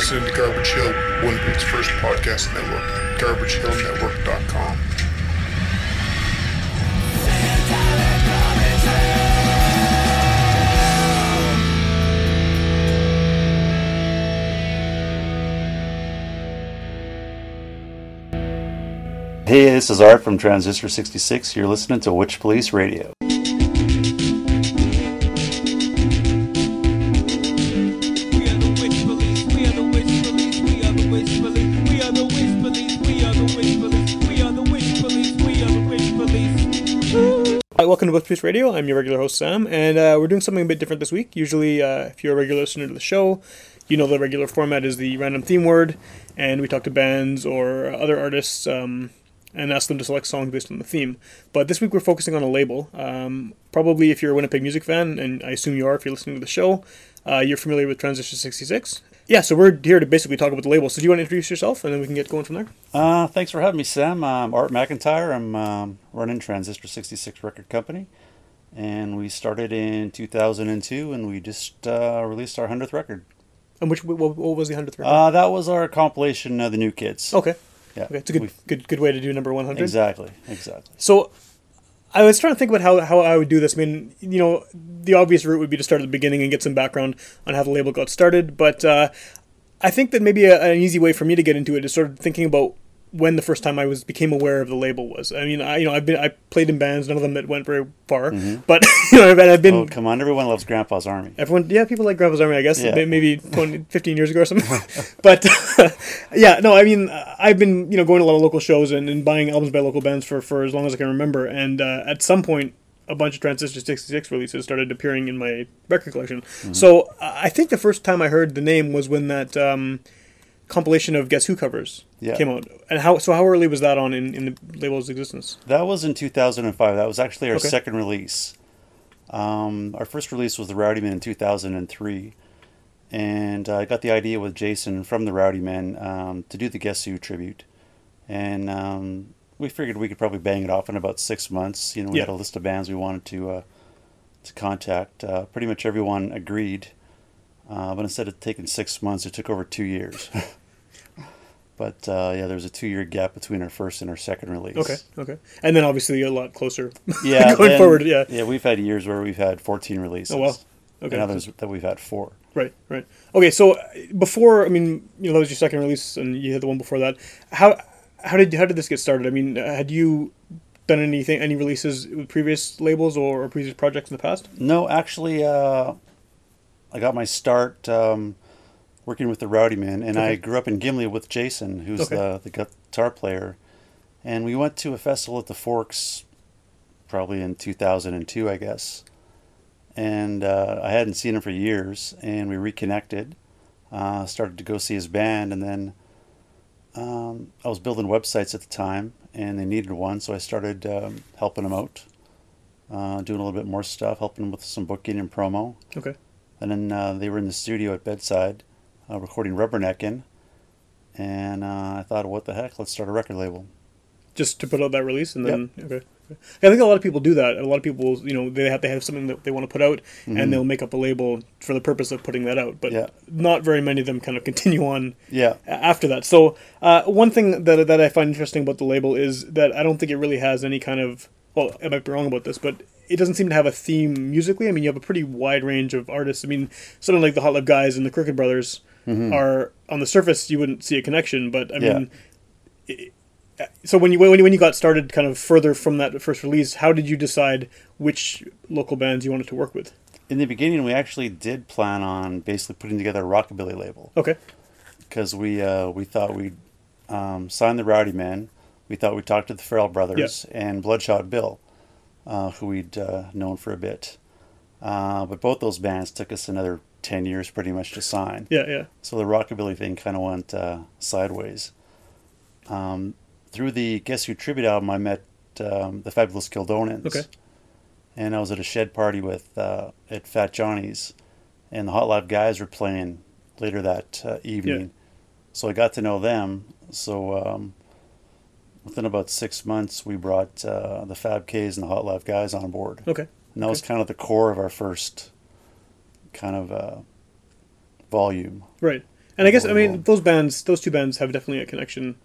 listening to Garbage Hill, Winnipeg's first podcast network, garbagehillnetwork.com. Hey, this is Art from Transistor 66. You're listening to Witch Police Radio. Radio. I'm your regular host Sam, and uh, we're doing something a bit different this week. Usually, uh, if you're a regular listener to the show, you know the regular format is the random theme word, and we talk to bands or other artists um, and ask them to select songs based on the theme. But this week we're focusing on a label. Um, probably, if you're a Winnipeg music fan, and I assume you are if you're listening to the show, uh, you're familiar with Transistor 66. Yeah, so we're here to basically talk about the label. So do you want to introduce yourself, and then we can get going from there? Uh, thanks for having me, Sam. I'm Art McIntyre. I'm um, running Transistor 66 Record Company. And we started in 2002, and we just uh, released our 100th record. And which what, what was the hundredth record? Uh, that was our compilation of the new kids. okay, Yeah. okay, it's a good We've- good good way to do number one hundred. Exactly, exactly. So I was trying to think about how, how I would do this. I mean, you know, the obvious route would be to start at the beginning and get some background on how the label got started. But uh, I think that maybe a, an easy way for me to get into it is sort of thinking about when the first time I was became aware of the label was. I mean, I you know I've been I played in bands, none of them that went very far, but you know I've, I've been Oh, come on. Everyone loves Grandpa's Army. Everyone, yeah, people like Grandpa's Army, I guess, Yeah. maybe 20, 15 years ago or something. but yeah, no, I mean, I've been you know going to a lot of local shows and, and buying albums by local bands for, for as long as I can remember. And uh, at some point, a bunch of Transistor 66 releases started appearing in my record collection. So uh, I think the first time I heard the name was when that um, compilation of Guess Who covers Yeah. came out. And how so? How early was that on in, in the label's existence? That was in 2005. That was actually our Okay. second release. Um, our first release was the Rowdy Men in 2003, and I got the idea with Jason from the Rowdy Men um, to do the Guess Who tribute, and um, we figured we could probably bang it off in about six months. You know, we Yeah. had a list of bands we wanted to uh, to contact. Uh, pretty much everyone agreed, uh, but instead of taking six months, it took over two years. But uh, yeah, there was a two-year gap between our first and our second release. Okay, okay. And then obviously a lot closer Yeah, going then- forward. Yeah. yeah. We've had years where we've had 14 releases. Oh, wow. Okay. And others that we've had four. Right, right. Okay, so uh, before, I mean, you know, that was your second release, and you had the one before that. How how did how did this get started? I mean, uh, had you done anything, any releases with previous labels or, or previous projects in the past? No, actually, uh, I got my start um, working with the Rowdy Men, and I grew up in Gimli with Jason, who's Okay. the the guitar player, and we went to a festival at the Forks, probably in 2002, I guess. And uh, I hadn't seen him for years, and we reconnected. Uh, started to go see his band, and then um, I was building websites at the time, and they needed one, so I started um, helping them out, uh, doing a little bit more stuff, helping them with some booking and promo. Okay. And then uh, they were in the studio at bedside, uh, recording Rubberneckin', and uh, I thought, what the heck? Let's start a record label. Just to put out that release, and then okay. okay. I think a lot of people do that. A lot of people, you know, they have they have something that they want to put out, and they'll make up a label for the purpose of putting that out. But Yeah. not very many of them kind of continue on Yeah, after that. So uh, one thing that that I find interesting about the label is that I don't think it really has any kind of well, I might be wrong about this, but it doesn't seem to have a theme musically. I mean, you have a pretty wide range of artists. I mean, something like the Hot Love Guys and the Crooked Brothers are on the surface you wouldn't see a connection, but I Yeah. mean. i- So when you when you when you got started, kind of further from that first release, how did you decide which local bands you wanted to work with? in the beginning, we actually did plan on basically putting together a rockabilly label Okay, because we uh, we thought we'd um, sign the Rowdy Men. We thought we'd talk to the Farrell Brothers and Bloodshot Bill, uh, who we'd uh, known for a bit. Uh, but both those bands took us another 10 years pretty much to sign. yeah, yeah, So the rockabilly thing kind of went uh, sideways. Um, through the Guess Who tribute album, I met um, the Fabulous Kildonians. Okay. And I was at a shed party with uh, at Fat Johnny's, and the Hot Live guys were playing later that uh, evening. So I got to know them. So um, within about six months, we brought uh, the Fab K's and the Hot Live guys on board. okay, And that was kind of the core of our first kind of uh, volume. right. And I guess I mean those bands, those two bands have definitely a connection.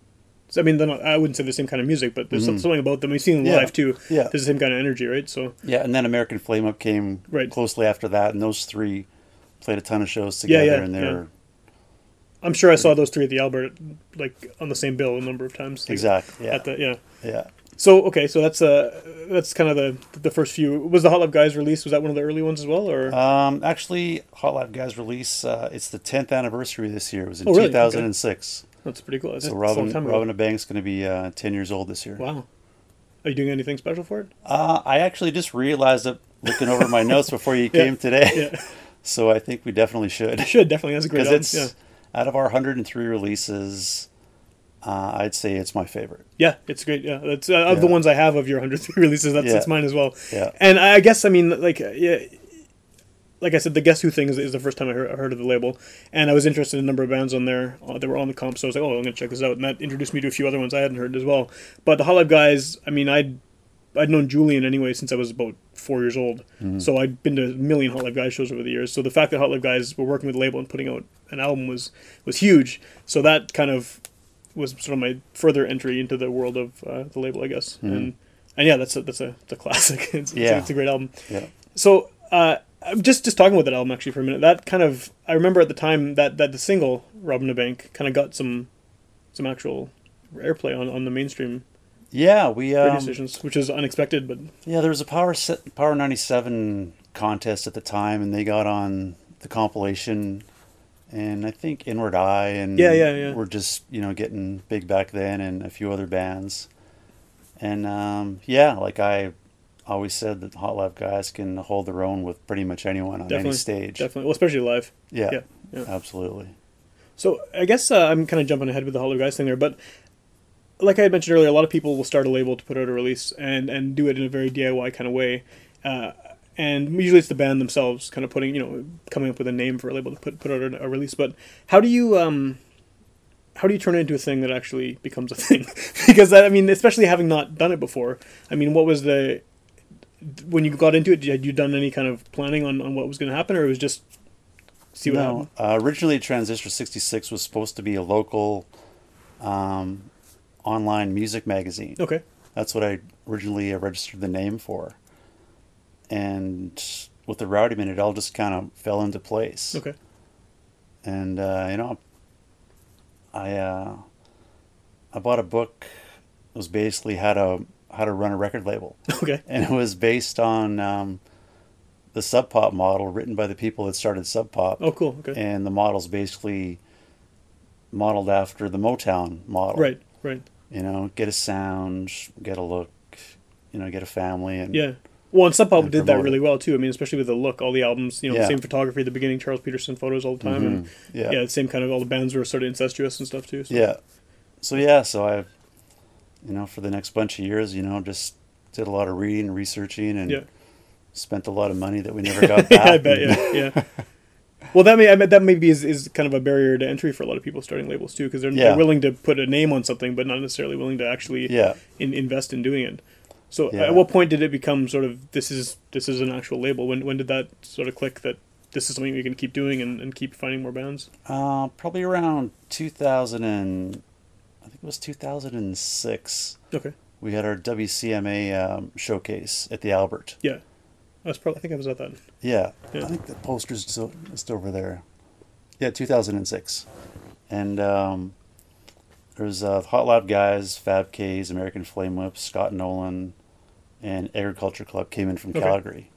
So, I mean, they're not, I wouldn't say the same kind of music, but there's some something about them. We've seen them Mm-hmm. Yeah. live too. Yeah. There's the same kind of energy, right? So Yeah, and then American Flame Whip came Right. closely after that, and those three played a ton of shows together, yeah, and yeah. were I'm sure I saw those three at the Albert, like on the same bill a number of times. like, exactly yeah the yeah. yeah. So okay, so that's uh that's kind of the the first few. Was the Hot Love Guys release? Was that one of the early ones as well, or Um, actually, Hot Lab Guys release uh, it's the 10th anniversary this year. It was in Oh, really? 2006. that's pretty cool. That's So Robin. Robin Bank's going to be uh, 10 years old this year. Wow. Are you doing anything special for it? Uh, I actually just realized it looking over my notes before you came today. Yeah. So I think we definitely should. You should definitely. That's a great Because it's out of our 103 releases, uh, I'd say it's my favorite. Yeah, it's great. Yeah, that's uh, of the ones I have of your 103 releases. That's Yeah. that's mine as well. Yeah. And I guess I mean like uh, yeah, like I said, the Guess Who thing is, is the first time I heard, I heard of the label, and I was interested in a number of bands on there uh, that were on the comp. So I was like, oh, I'm gonna check this out, and that introduced me to a few other ones I hadn't heard as well. But the Hot Lab guys, I mean, I'd I'd known Julian anyway since I was about four years old, so I'd been to a million Hot Lab Guys shows over the years. So the fact that Hot Lab Guys were working with the label and putting out an album was was huge. So that kind of was sort of my further entry into the world of uh, the label, I guess. And and yeah, that's a, that's a, that's a classic. It's, it's a- Yeah. it's a great album. Yeah. So uh, I'm just just talking about that album actually for a minute. That kind of I remember at the time that that the single Robin Bank kind of got some some actual airplay on, on the mainstream Yeah, we um, which is unexpected. But yeah there was a power set, power 97 contest at the time, and they got on the compilation. And I think Inward Eye and Yeah, yeah, yeah. were just you know getting big back then, and a few other bands. And um, yeah, like I always said that Hot Lab guys can hold their own with pretty much anyone on definitely, any stage. definitely, well, especially live. Yeah, Yeah, yeah. absolutely. So I guess uh, I'm kind of jumping ahead with the Hot Hollow Guys thing there, but like I had mentioned earlier, a lot of people will start a label to put out a release and and do it in a very DIY kind of way. Uh, and usually it's the band themselves kind of putting, you know, coming up with a name for a label to put put out a, a release. But how do you um, how do you turn it into a thing that actually becomes a thing? because I mean, especially having not done it before. I mean, what was the when you got into it? Had you done any kind of planning on, on what was going to happen, or it was just see what no, happened? uh, originally Transistor 66 was supposed to be a local um, online music magazine. Okay. That's what I originally registered the name for. And with the Rowdy Minute, it all just kind of fell into place. Okay. And uh, you know, I uh, I bought a book. It was basically how to how to run a record label, Okay. and it was based on um, the Sub Pop model written by the people that started Sub Pop. Oh, cool. Okay. And the model's basically modeled after the Motown model. Right. Right. You know, get a sound, get a look, you know, get a family, and Yeah. Well, and Sub Pop did that really it. well too. I mean, especially with the look, all the albums, you know, Yeah. same photography at the beginning, Charles Peterson photos all the time, and mm-hmm. yeah, yeah, the same kind of all the bands were sort of incestuous and stuff too. So. Yeah. So yeah, so I, you know, for the next bunch of years, you know, just did a lot of reading, and researching, and Yeah. spent a lot of money that we never got back. I bet. Yeah, yeah. Well, that may I bet that maybe is, is kind of a barrier to entry for a lot of people starting labels too, because they're, Yeah. they're willing to put a name on something, but not necessarily willing to actually yeah. in, invest in doing it. So, Yeah. at what point did it become sort of this is this is an actual label? When when did that sort of click that this is something we can keep doing and, and keep finding more bands? Uh, probably around 2000 and I think it was 2006. Okay. We had our WCMA um, showcase at the Albert. Yeah. That's probably I think I was at that. Yeah, Yeah. I think the poster's still just over there. Yeah, 2006, and um, there's uh, Hot Lab guys, Fab K's, American Flame Whips, Scott Nolan, and Agriculture Club came in from Okay. Calgary,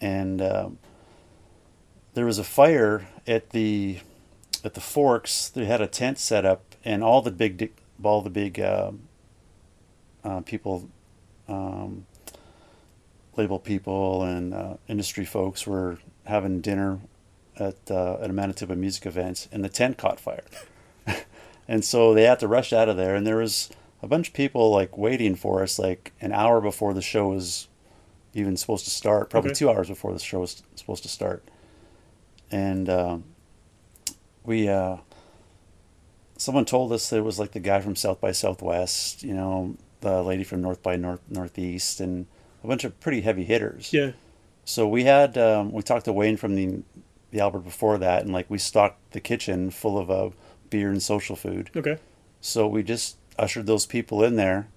and um, there was a fire at the at the Forks. They had a tent set up, and all the big all the big um uh, people. Um, label people and uh, industry folks were having dinner at uh, at a Manitoba music event, and the tent caught fire. and so they had to rush out of there, and there was a bunch of people like waiting for us, like an hour before the show was even supposed to start, probably Okay. two hours before the show was supposed to start. And um, we, uh, someone told us that it was like the guy from South by Southwest, you know, the lady from North by North Northeast, and a bunch of pretty heavy hitters. Yeah. So we had um, we talked to Wayne from the the Albert before that, and like we stocked the kitchen full of uh, beer and social food. Okay. So we just ushered those people in there,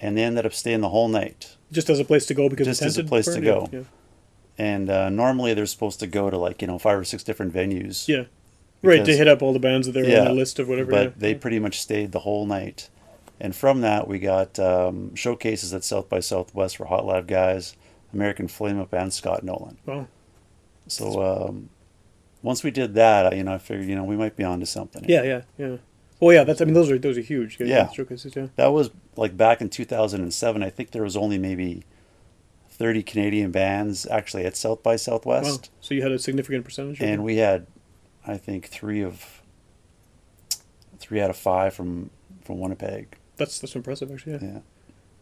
and they ended up staying the whole night. Just as a place to go because Just it's as a place to go. Yeah. And uh, normally they're supposed to go to like you know five or six different venues. Yeah. Right to hit up all the bands that they're Yeah, on the list of whatever. but yeah. they pretty much stayed the whole night. And from that, we got um, showcases at South by Southwest for Hot Live Guys, American Flame Whip, and Scott Nolan. Wow. So um, once we did that, I- you know, I figured, you know, we might be onto something. Yeah, yeah, yeah. Well, yeah, that's. I mean, those are those are huge. Yeah. Showcases. Yeah. That was like back in 2007. I think there was only maybe 30 Canadian bands actually at South by Wow. Southwest. So you had a significant percentage. And we had, I think, three of three out of five from from Winnipeg. That's that's impressive actually. Yeah. Yeah,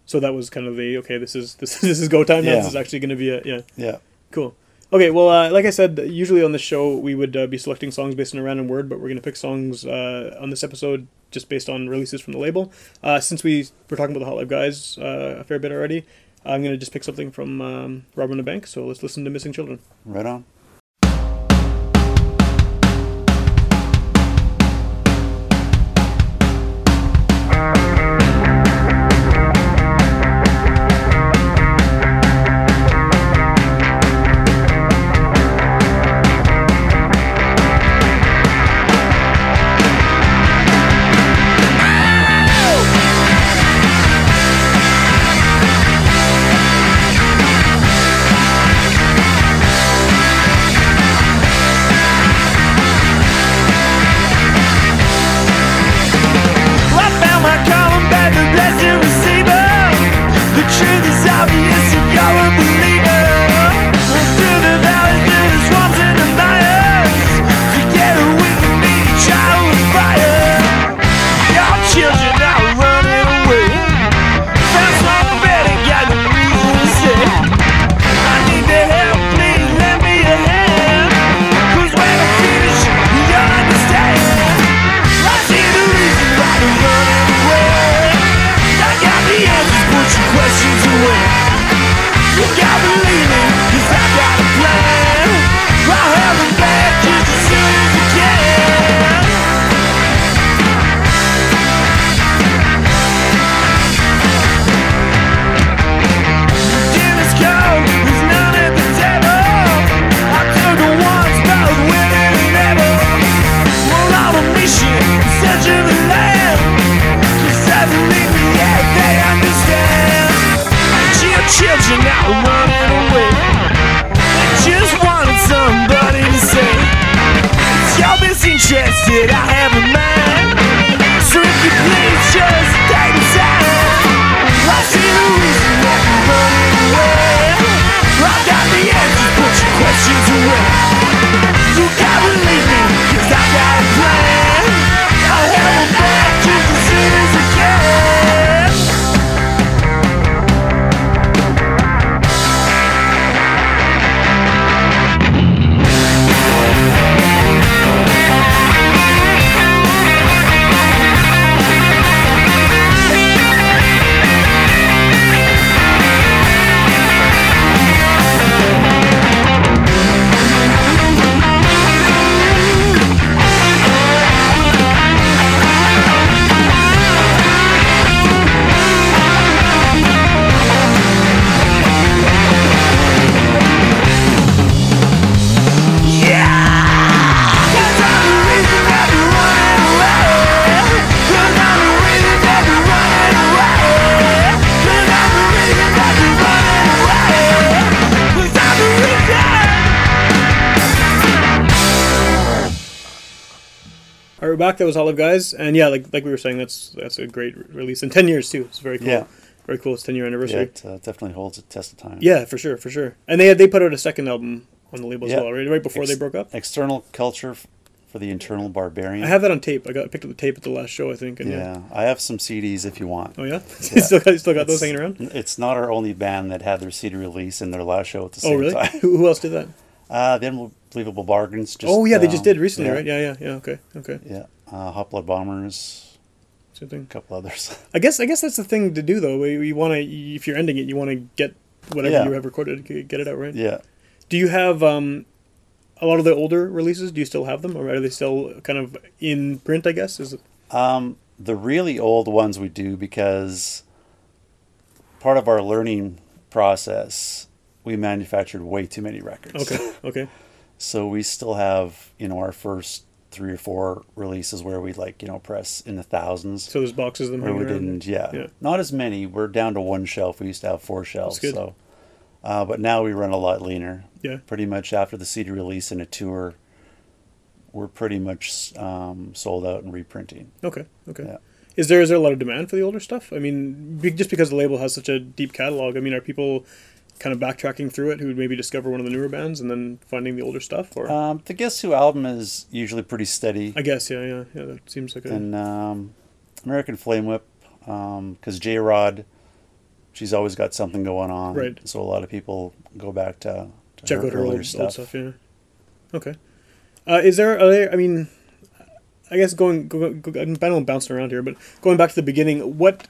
So that was kind of the okay. This is this this is go time now. Yeah. This is actually going to be a yeah. yeah. Cool. Okay, well, uh, like I said, usually on the show we would uh, be selecting songs based on a random word, but we're going to pick songs uh, on this episode just based on releases from the label. Uh, since we were talking about the Hot Live Guys uh, a fair bit already, I'm going to just pick something from um, Robin the Bank. So let's listen to Missing Children. Right on. All right, back. That was Olive Guys, and yeah, like like we were saying, that's that's a great re- release in ten years too. It's very cool. Yeah. Very cool. It's ten year Yeah, anniversary. it uh, definitely holds a test of time. Yeah, for sure, for sure. And they had, they put out a second album on the label as well, right? Right before they broke up. External culture f- for the internal barbarian. I have that on tape. I got I picked up the tape at the last show, I think. And yeah. yeah. I have some CDs if you want. Oh yeah. still got still got those hanging around. It's not our only band that had their CD release in their last show at the Oh same really? time. who, who else did that? Uh, the Unbelievable Bargains. Just, oh yeah, they just um, did recently, yeah, right? Yeah, yeah, yeah. Okay, okay. Yeah. Uh, Hot Blood Bombers, Same thing. a couple others. I guess I guess that's the thing to do though. You, you want to if you're ending it, you want to get whatever Yeah. you have recorded, get it out right. yeah. Do you have um a lot of the older releases, do you still have them, or are they still kind of in print? I guess is it, Um, the really old ones we do because part of our learning process, we manufactured way too many records. okay. Okay. So we still have, you know, our first three or four releases where we like, you know, press in the thousands. So there's boxes of them. Or we around? didn't, yeah. Yeah. Not as many. We're down to one shelf. We used to have four shelves. good. So, uh, but now we run a lot leaner. Yeah. Pretty much after the CD release and a tour, we're pretty much um, sold out and reprinting. Okay. Okay. Yeah. Is there is there a lot of demand for the older stuff? I mean, be, just because the label has such a deep catalog. I mean, are people kind of backtracking through it who would maybe discover one of the newer bands and then finding the older stuff? Or Um, the Guess Who album is usually pretty steady. I guess yeah, yeah, yeah. That seems like a and um, American Flame Whip, because J Rod, she's always got something going on. Right. So a lot of people go back to, to check out her earlier old, old stuff. Yeah. Okay. Uh, is there? Are there? I mean, I guess going. Go, go, I'm kind of bouncing around here, but going back to the beginning, what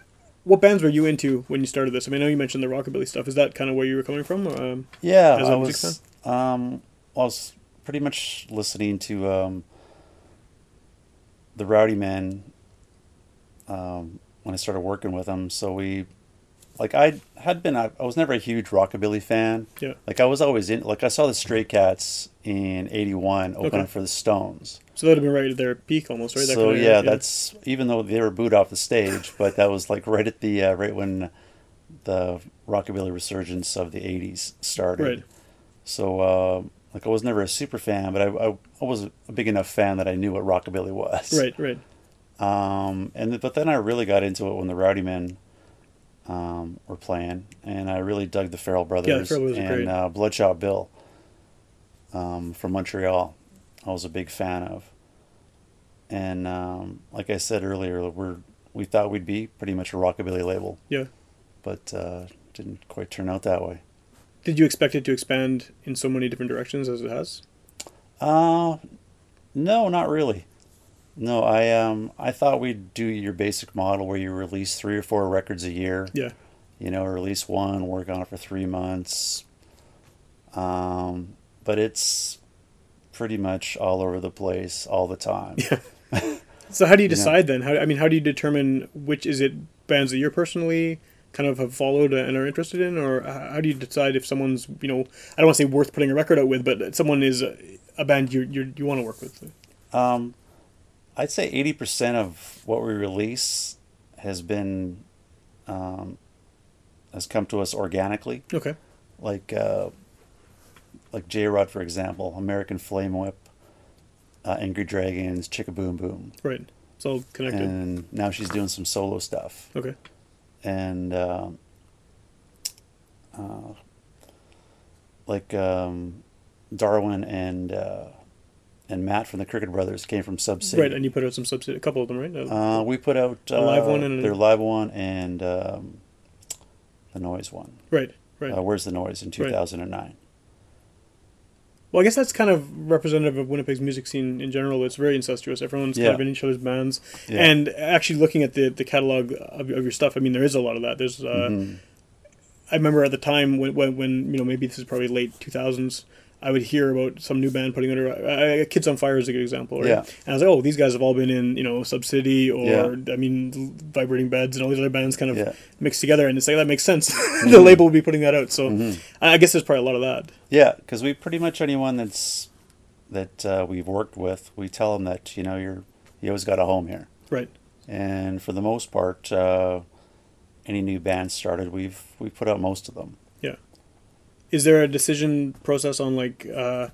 what bands were you into when you started this? I mean, I know you mentioned the rockabilly stuff. Is that kind of where you were coming from? Um, Yeah, I was. Um, I was pretty much listening to um, the Rowdy Men um, when I started working with them. So we, like, I had been. I, I was never a huge rockabilly fan. yeah. Like I was always in. Like I saw the Stray Cats in '81 opening Okay. for the Stones. So that would have been right at their peak almost, right? So yeah, era, that's even though they were booed off the stage, but that was like right at the uh, right when the rockabilly resurgence of the '80s started. Right. So uh, like I was never a super fan, but I, I I was a big enough fan that I knew what rockabilly was. right, right. Um, and but then I really got into it when the Rowdy Men um, were playing, and I really dug the Farrell Brothers Farrell Brothers and uh, Bloodshot Bill um, from Montreal. I was a big fan of, and um, like I said earlier, we're we thought we'd be pretty much a rockabilly label, Yeah. but uh, didn't quite turn out that way. Did you expect it to expand in so many different directions as it has? Uh, no, not really. No, I um I thought we'd do your basic model where you release three or four records a year. Yeah. You know, release one, work on it for three months. Um, but it's pretty much all over the place all the time. Yeah. So how do you know. decide then? How I mean, how do you determine which is it bands that you're personally kind of have followed and are interested in, or how do you decide if someone's you know I don't want to say worth putting a record out with, but someone is a, a band you you you want to work with? Um, I'd say eighty percent of what we release has been um, has come to us organically. Okay. like uh, like J Rod, for example, American Flame Whip, uh, Angry Dragons, Chicka Boom Boom, Right. It's all connected. and now she's doing some solo stuff. okay. And uh, uh, like um, Darwin and uh, and Matt from the Crooked Brothers came from Sub City. Right, and you put out some subsidy, a couple of them, right? uh, we put out uh, A live one and their live one and um, the noise one. right. Right. Uh, Where's the noise in Right. 2009? Well, I guess that's kind of representative of Winnipeg's music scene in general. It's very incestuous. Everyone's kind of in each other's bands. Yeah. And actually looking at the, the catalog of, of your stuff, I mean, there is a lot of that. There's, uh, Mm-hmm. I remember at the time when, when, when, you know, maybe this is probably late 2000s, I would hear about some new band putting out a, uh, Kids on Fire is a good example, right? Yeah. And I was like, oh, these guys have all been in, you know, Subsidy or, Yeah. I mean, Vibrating Beds and all these other bands kind of Yeah. mixed together. And it's like, that makes sense. the label will be putting that out. So I I guess there's probably a lot of that. Yeah, because we pretty much anyone that's that uh, we've worked with, we tell them that you know you're you always got a home here, Right. and for the most part, uh, any new band started, we've we put out most of them. Is there a decision process on like uh,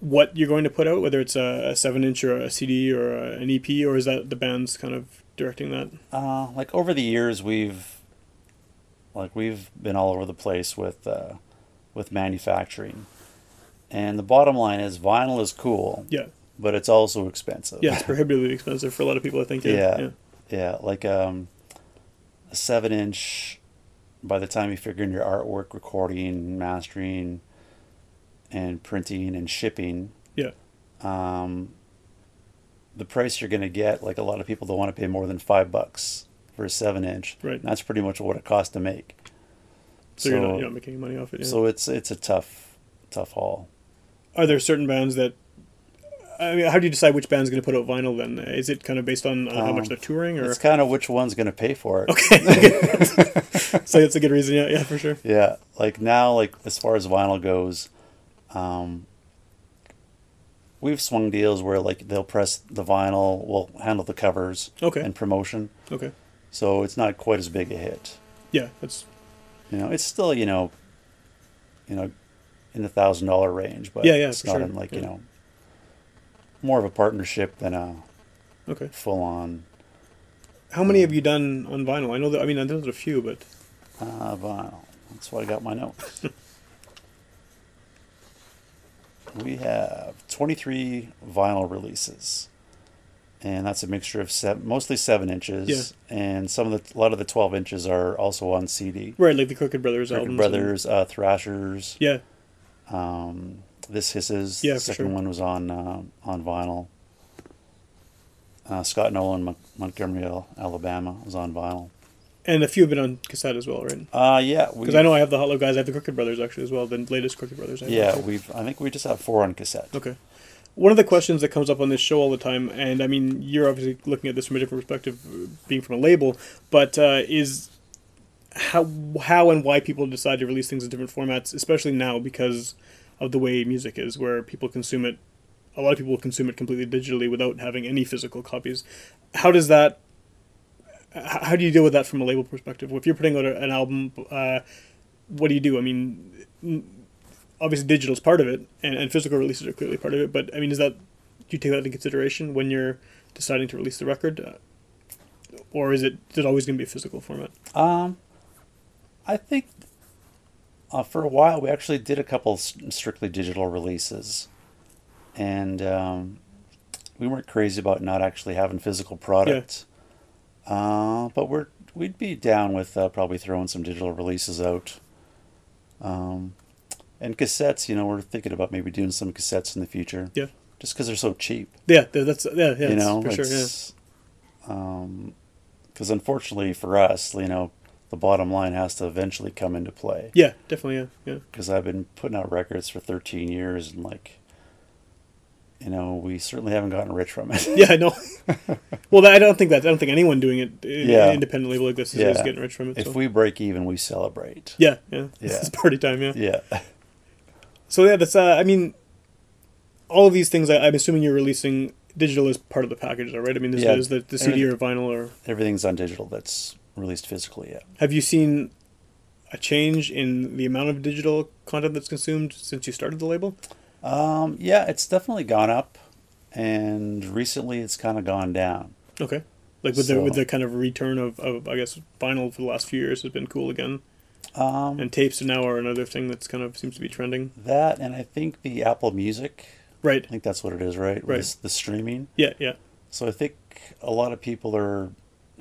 what you're going to put out, whether it's a, a seven inch or a CD or a, an EP, or is that the band's kind of directing that? Uh, like over the years, we've like we've been all over the place with uh, with manufacturing, and the bottom line is vinyl is cool, Yeah. but it's also expensive. Yeah, it's prohibitively expensive for a lot of people. I think. Yeah. Yeah. yeah. Yeah, like um, a seven inch. By the time you figure in your artwork, recording, mastering, and printing and shipping, Yeah. um, the price you're going to get, like a lot of people don't want to pay more than five bucks for a seven inch. Right. And that's pretty much what it costs to make. So, you're, not, you're not making any money off it. Yeah. so it's it's a tough, tough haul. are there certain bands that? I mean, how do you decide which band's going to put out vinyl? Then is it kind of based on, on how much Um, they're touring, or It's kind of which one's going to pay for it. Okay, so that's a good reason? Yeah, yeah, for sure. Yeah, like now, like as far as vinyl goes, um, we've swung deals where like they'll press the vinyl, we'll handle the covers Okay. and promotion, Okay, so it's not quite as big a hit. yeah, that's You know, it's still you know, you know, in the thousand dollar range, but Yeah, yeah, it's not sure, in like you know, more of a partnership than a okay. full on How many have you done on vinyl? I know that. I mean, I know there's a few, but uh, vinyl. That's why I got my notes. we have 23 vinyl releases. And that's a mixture of seven, mostly seven inches, and some of the a lot of the 12 inches are also on CD. right, like the Crooked Brothers Crooked albums. Brothers, uh, Thrashers, yeah, um, This Hisses. Yeah, the second sure. one was on uh, on vinyl. Uh, Scott Nolan, Mon- Montgomery, Alabama, was on vinyl. and a few have been on cassette as well, right? Uh, yeah, Because I know I have the Hollow guys. I have the Crooked Brothers actually as well. The latest Crooked Brothers. I Yeah, also. we've. I think we just have four on cassette. Okay. One of the questions that comes up on this show all the time, and I mean, you're obviously looking at this from a different perspective, being from a label, but uh, is how how and why people decide to release things in different formats, especially now because of the way music is, where people consume it. A lot of people consume it completely digitally without having any physical copies. How does that? How do you deal with that from a label perspective? If you're putting out an album, uh, what do you do? I mean, obviously digital is part of it, and, and physical releases are clearly part of it. But I mean, is that do you take that into consideration when you're deciding to release the record, or is it is it always going to be a physical format? Um, I think uh, for a while we actually did a couple strictly digital releases, and um, we weren't crazy about not actually having physical product. Uh, but we're we'd be down with uh, probably throwing some digital releases out. Um, and cassettes, you know, we're thinking about maybe doing some cassettes in the future. Yeah. Just because they're so cheap. Yeah, th- that's yeah, yeah, you know, for sure. Yeah, um, because unfortunately for us, you know, the bottom line has to eventually come into play. yeah, definitely, yeah, yeah. Because I've been putting out records for 13 years, and like, you know, we certainly haven't gotten rich from it. Yeah, I know. well, I don't think that I don't think anyone doing it Yeah. independently like this is, Yeah. getting rich from it. if so. we break even, we celebrate. yeah, yeah, Yeah. it's party time. Yeah. Yeah. So yeah, that's uh, I mean, all of these things. I, I'm assuming you're releasing digital as part of the package, though, right? I mean, this Yeah. is the, the CD or vinyl, or Everything's on digital that's released physically. yet. have you seen a change in the amount of digital content that's consumed since you started the label? Um, yeah, it's definitely gone up, and recently it's kind of gone down. Okay. Like with the with the kind of return of, of I guess vinyl for the last few years has been cool again, Um, and tapes now are another thing that's kind of seems to be trending. that, and I think the Apple Music. Right. I think that's what it is, right? Right. This- the streaming. Yeah. Yeah. So I think a lot of people are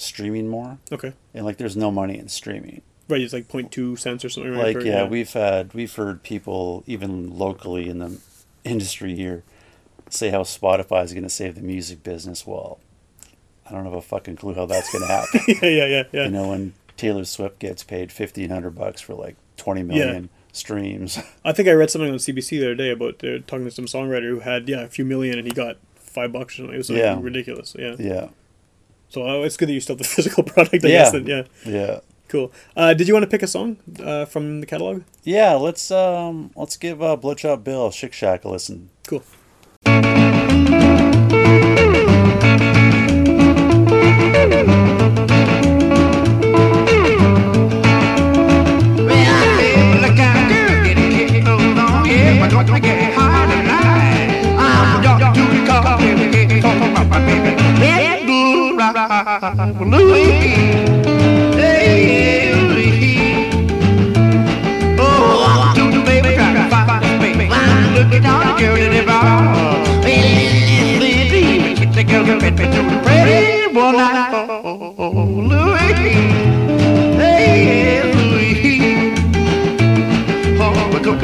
streaming more, Okay. and like there's no money in streaming. Right. It's like 0.2 cents or something. Like per- yeah, we've had we've heard people even locally in the industry here say how Spotify is going to save the music business. Well, I don't have a fucking clue how that's going to happen. yeah. Yeah. Yeah. Yeah. you know, when Taylor Swift gets paid fifteen hundred bucks for like twenty million streams. I think I read something on CBC the other day about they're talking to some songwriter who had yeah a few million and he got five bucks or something. It was like Yeah. ridiculous. Yeah. yeah, So uh, it's good that you still have the physical product. I Yeah. guess. Then, yeah. yeah, Cool. Uh, did you want to pick a song uh, from the catalog? yeah. Let's um let's give uh, Bloodshot Bill Shick Shack a listen. Cool.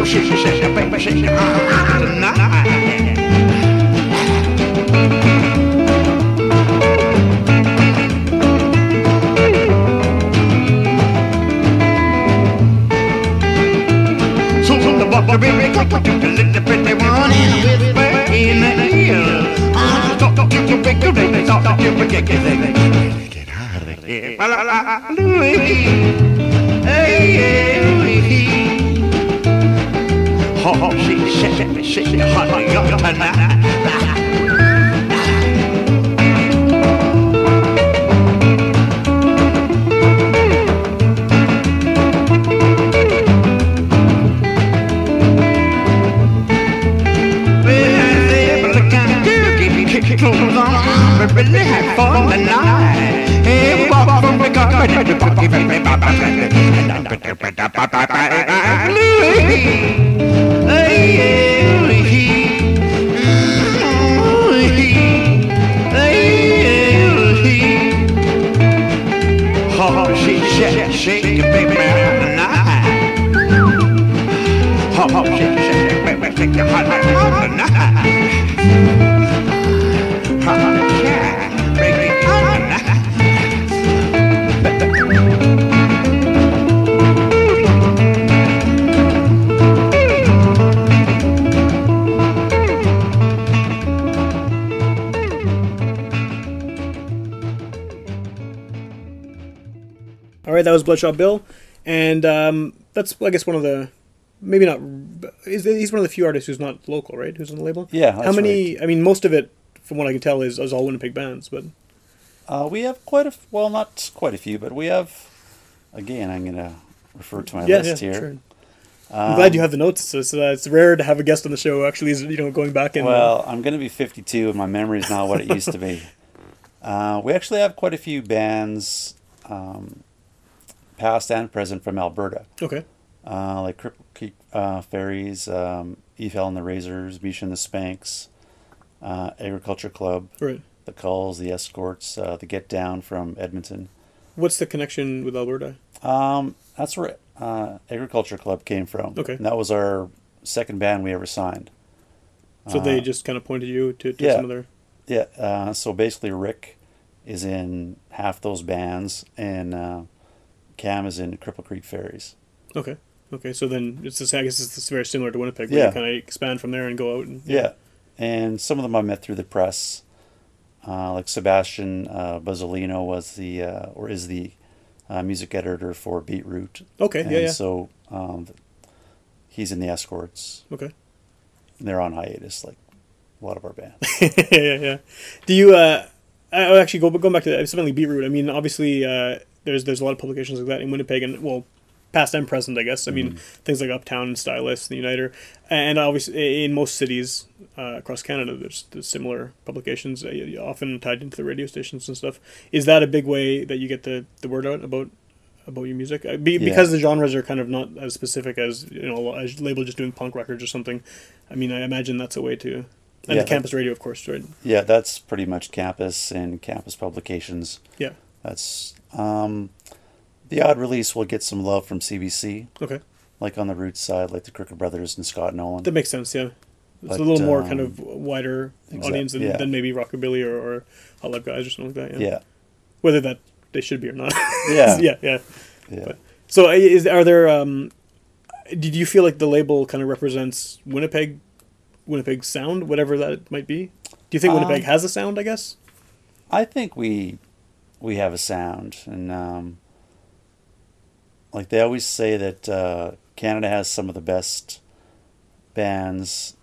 Shake, shake, shake, baby, shake, shake, ah, tonight. So the buck baby, got to do the little pretty one. Shake it, shake it, get out of here. La, la, la, Louis. Hey, hey, Louis. Oh, shake, shake, shake, shake it, All right, that was Bloodshot Bill, and um, that's I guess one of the maybe not. Is he's one of the few artists who's not local, right? Who's on the label? Yeah, How many? I mean, most of it, from what I can tell, is, is all Winnipeg bands. But Uh, we have quite a well, not quite a few, but we have. Again, I'm gonna refer to my yeah, yeah, list here. sure. I'm glad you have the notes. So, so it's rare to have a guest on the show. Actually, is you know going back and Well, I'm going to be 52, and my memory is not what it used to be. Uh, we actually have quite a few bands, um, past and present, from Alberta, okay, uh, like Cripple Creek uh, Fairies, um, and the Razors, Misha and the Spanks, uh, Agriculture Club, right. the Culls, the Escorts, uh, the Get Down from Edmonton. What's the connection with Alberta? Um, that's where uh, Agriculture Club came from. Okay. And that was our second band we ever signed. So they just kind of pointed you to, to Uh, yeah. some of their. Yeah, uh, so basically Rick is in half those bands, and uh, Cam is in Cripple Creek Fairies. Okay, okay. So then it's just, I guess it's very similar to Winnipeg. Where Yeah. you kind of expand from there and go out and Yeah, and some of them I met through the press, uh, like Sebastian uh, Buzzalino was the uh, or is the uh, music editor for BeatRoute. Okay, and yeah, yeah. So um, he's in the Escorts. Okay. And They're on hiatus, like a lot of our bands. yeah, yeah. Do you? Uh, I I'll actually go going back to that, something like BeatRoute. I mean, obviously, uh, there's there's a lot of publications like that in Winnipeg, and well, past and present, I guess. I mean, things like Uptown and Stylus, the Uniter, and obviously in most cities uh, across Canada, there's, there's similar publications, uh, often tied into the radio stations and stuff. Is that a big way that you get the, the word out about about your music? Uh, Be, Because the genres are kind of not as specific as you know, a label just doing punk records or something. I mean, I imagine that's a way to. And Yeah, the campus radio, of course, right? yeah, that's pretty much campus and campus publications. Yeah. That's um, the odd release will get some love from CBC, Okay. like on the Roots side, like the Crooked Brothers and Scott Nolan. That makes sense, yeah. It's But, a little more kind um, of wider exact- audience than, yeah. than maybe Rockabilly or, or Hot Love Guys or something like that. Yeah. yeah, Whether that they should be or not. Yeah. yeah, yeah. yeah. But- So, is are there? Um, did you feel like the label kind of represents Winnipeg, Winnipeg sound, whatever that might be? Do you think Winnipeg Um, has a sound? I guess. I think we we have a sound, and um, like they always say that uh, Canada has some of the best bands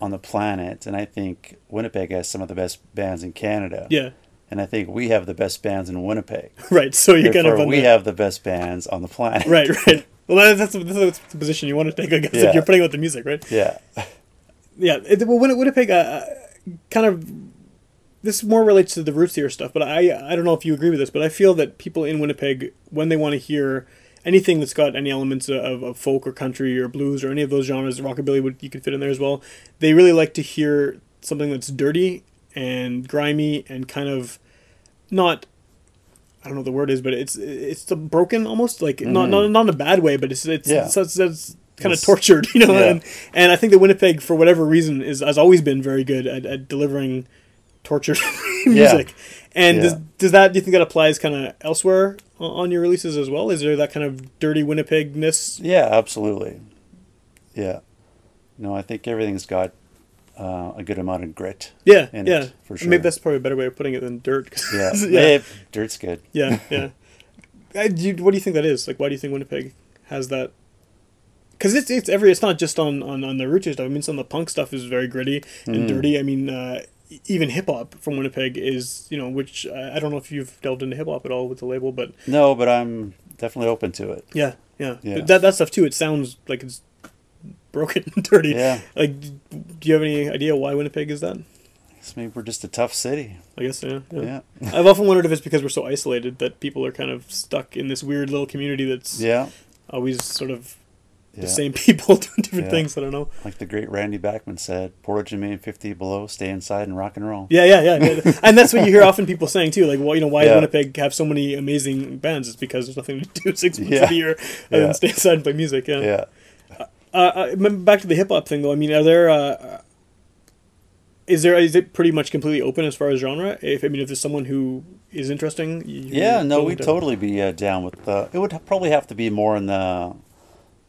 on the planet, and I think Winnipeg has some of the best bands in Canada. Yeah. and I think we have the best bands in Winnipeg. Right. So you're kind of we the, have the best bands on the planet. right, right. Well, that's, that's, the position you want to take, I guess, if Yeah. you're putting out the music, right? Yeah. Yeah, it, well, Win- Winnipeg, uh, kind of. This more relates to the roots here stuff, but I I don't know if you agree with this, but I feel that people in Winnipeg, when they want to hear anything that's got any elements of, of folk or country or blues or any of those genres, rockabilly would you could fit in there as well. They really like to hear something that's dirty and grimy and kind of not. I don't know what the word is, but it's it's the broken almost like not, mm. not not in a bad way, but it's it's Yeah. it's, it's, it's kind of tortured, you know. yeah. And and I think that Winnipeg, for whatever reason, is has always been very good at, at delivering tortured music. And does, Yeah. does that do you think that applies kind of elsewhere on your releases as well? Is there that kind of dirty Winnipegness? Yeah, absolutely. Yeah. No, I think everything's got uh, a good amount of grit. Yeah, yeah. it, for sure. Maybe that's probably a better way of putting it than dirt. yeah. yeah, dirt's good. yeah, yeah. I, do you, what do you think that is? Like, why do you think Winnipeg has that? Because it's it's every it's not just on on on the rootsy stuff. I mean, some of the punk stuff is very gritty and Mm. dirty. I mean, uh, even hip hop from Winnipeg is you know which uh, I don't know if you've delved into hip hop at all with the label, but No, but I'm definitely open to it. yeah, yeah, Yeah. That that stuff too. It sounds like it's broken and dirty. Yeah. Like, do you have any idea why Winnipeg is that? Guess maybe we're just a tough city. I guess yeah. Yeah. I've often wondered if it's because we're so isolated that people are kind of stuck in this weird little community that's Yeah. always sort of yeah. the same people doing different Yeah. things. I don't know. Like the great Randy Bachman said, Portage and Main 50 below, stay inside and rock and roll. Yeah, yeah, yeah, and that's what you hear often people saying too. Like, well, you know, why Yeah. Winnipeg have so many amazing bands? It's because there's nothing to do six months of the year and stay inside and play music. Yeah. Yeah. Uh, uh, back to the hip hop thing though. I mean, are there? Uh, is there? Is it pretty much completely open as far as genre? If I mean, if there's someone who is interesting, you, Yeah, no, we'd to- totally be uh, down with the. It would probably have to be more in the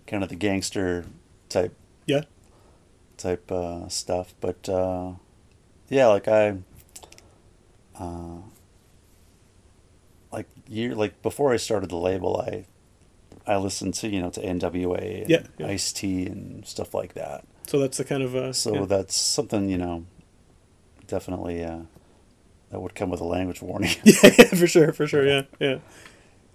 kind of the gangster type Yeah. type uh, stuff, but uh, yeah, like I, uh, like year like before I started the label, I I listened to you know to N.W.A. and Yeah, yeah. Ice T and stuff like that. So that's the kind of uh, So yeah. that's something you know, definitely uh, that would come with a language warning. yeah, yeah, for sure, for sure, yeah, yeah.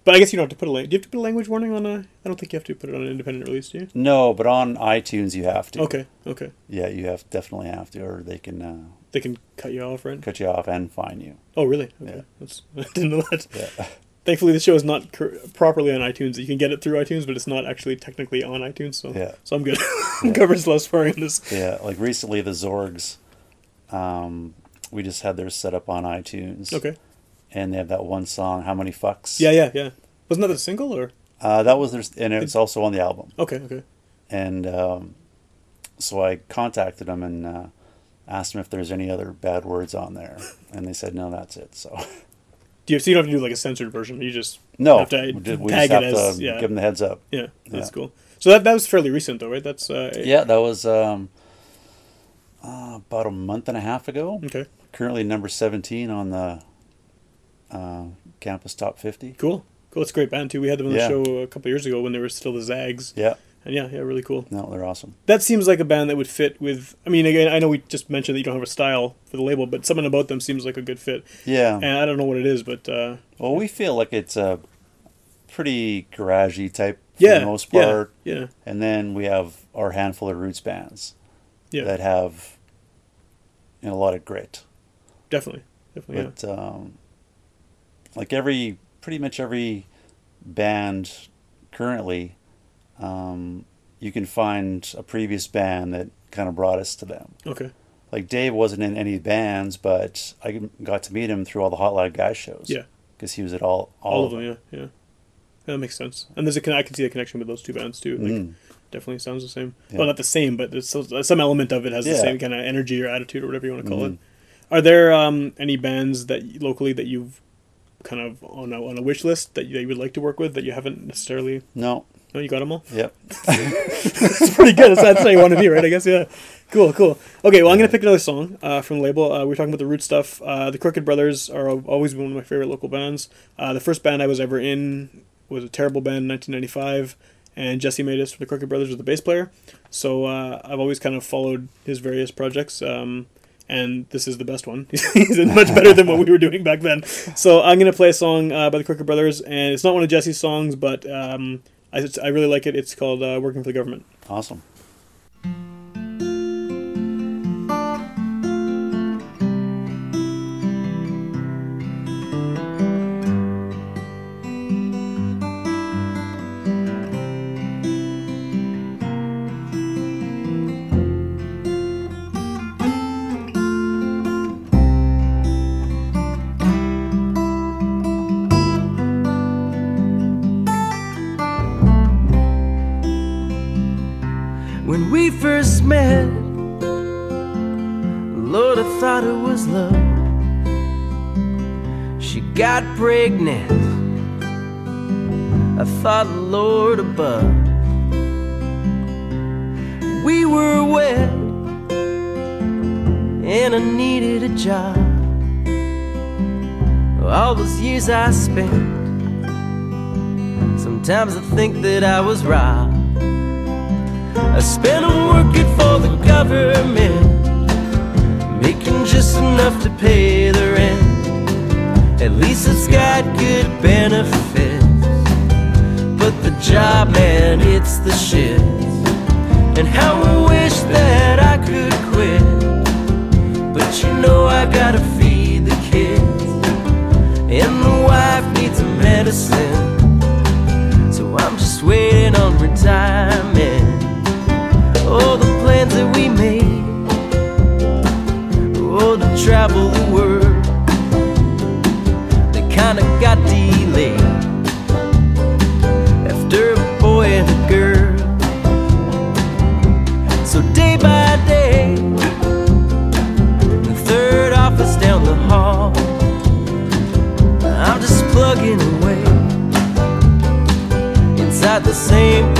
But I guess you don't have to put a language. Do you have to put a language warning on a? I don't think you have to put it on an independent release, do you? no, but on iTunes you have to. Okay, okay. Yeah, you have definitely have to, or they can uh, They can cut you off, right? cut you off and fine you. Oh, really? Okay, Yeah. that's I didn't know that. Yeah. Thankfully, the show is not properly on iTunes. You can get it through iTunes, but it's not actually technically on iTunes. So, Yeah. so I'm good. Covered as less swearing in this. Yeah, like recently the Zorgs, um, we just had theirs set up on iTunes. Okay. And they have that one song, "How Many Fucks." Yeah, yeah, yeah. Wasn't that a single or? Uh, that was their, and it's also on the album. Okay, okay. And um, so I contacted them and uh, asked them if there's any other bad words on there, and they said no, that's it. So Do you, so you don't have to do like a censored version. You just no, have to we, did, we tag just have it as to yeah, give them the heads up. yeah. That's Yeah. cool. So that that was fairly recent though, right? That's uh, Yeah, that was um, uh, about a month and a half ago. Okay, Currently number 17 on the uh, campus top 50. cool, cool. It's a great band too. We had them on Yeah. the show a couple years ago when they were still the Zags. Yeah, And yeah, yeah, really cool. no, they're awesome. That seems like a band that would fit with. I mean, again, I know we just mentioned that you don't have a style for the label, but something about them seems like a good fit. Yeah. And I don't know what it is, but uh, Well, we feel like it's a pretty garagey type for yeah, the most part. yeah, And then we have our handful of roots bands yeah, that have you know, a lot of grit. definitely, definitely. But um, like every, pretty much every band currently, um, you can find a previous band that kind of brought us to them. Okay, Like Dave wasn't in any bands, but I got to meet him through all the Hot Live Guys shows. Yeah. because he was at all all, all, of them, yeah, yeah. That makes sense. And there's a I can see a connection with those two bands too. Like, Mm. definitely sounds the same. Yeah. Well, not the same, but there's some element of it has the same kind of energy or attitude or whatever you want to call Mhm. it. Are there um, any bands that locally that you've kind of on a on a wish list that you, that you would like to work with that you haven't necessarily? No, No, you got them all. yep, It's pretty good. That's, that's how you want to be, right? I guess. Yeah. Cool. Cool. Okay. Well, I'm gonna pick another song uh, from the label. Uh, we're talking about the root stuff. Uh, the Crooked Brothers are always been one of my favorite local bands. Uh, the first band I was ever in was a terrible band in 1995, and Jesse Matas from the Crooked Brothers was the bass player. So uh, I've always kind of followed his various projects. Um, and this is the best one. He's much better than what we were doing back then. So I'm gonna play a song uh, by the Crooked Brothers, and it's not one of Jesse's songs, but um, I, I really like it. It's called uh, "Working for the Government." awesome. I spent, sometimes I think that I was robbed. I spent them working for the government, making just enough to pay the rent. At least it's got good benefits. But the job, man, it's the shit. And how I wish that I could quit. But you know I gotta medicine. So I'm just waiting on retirement. Oh, the plans that we made. Oh, to travel the world. They kinda got delayed after a boy and a girl. So day by day, the third office down the hall, I'm just plugging the same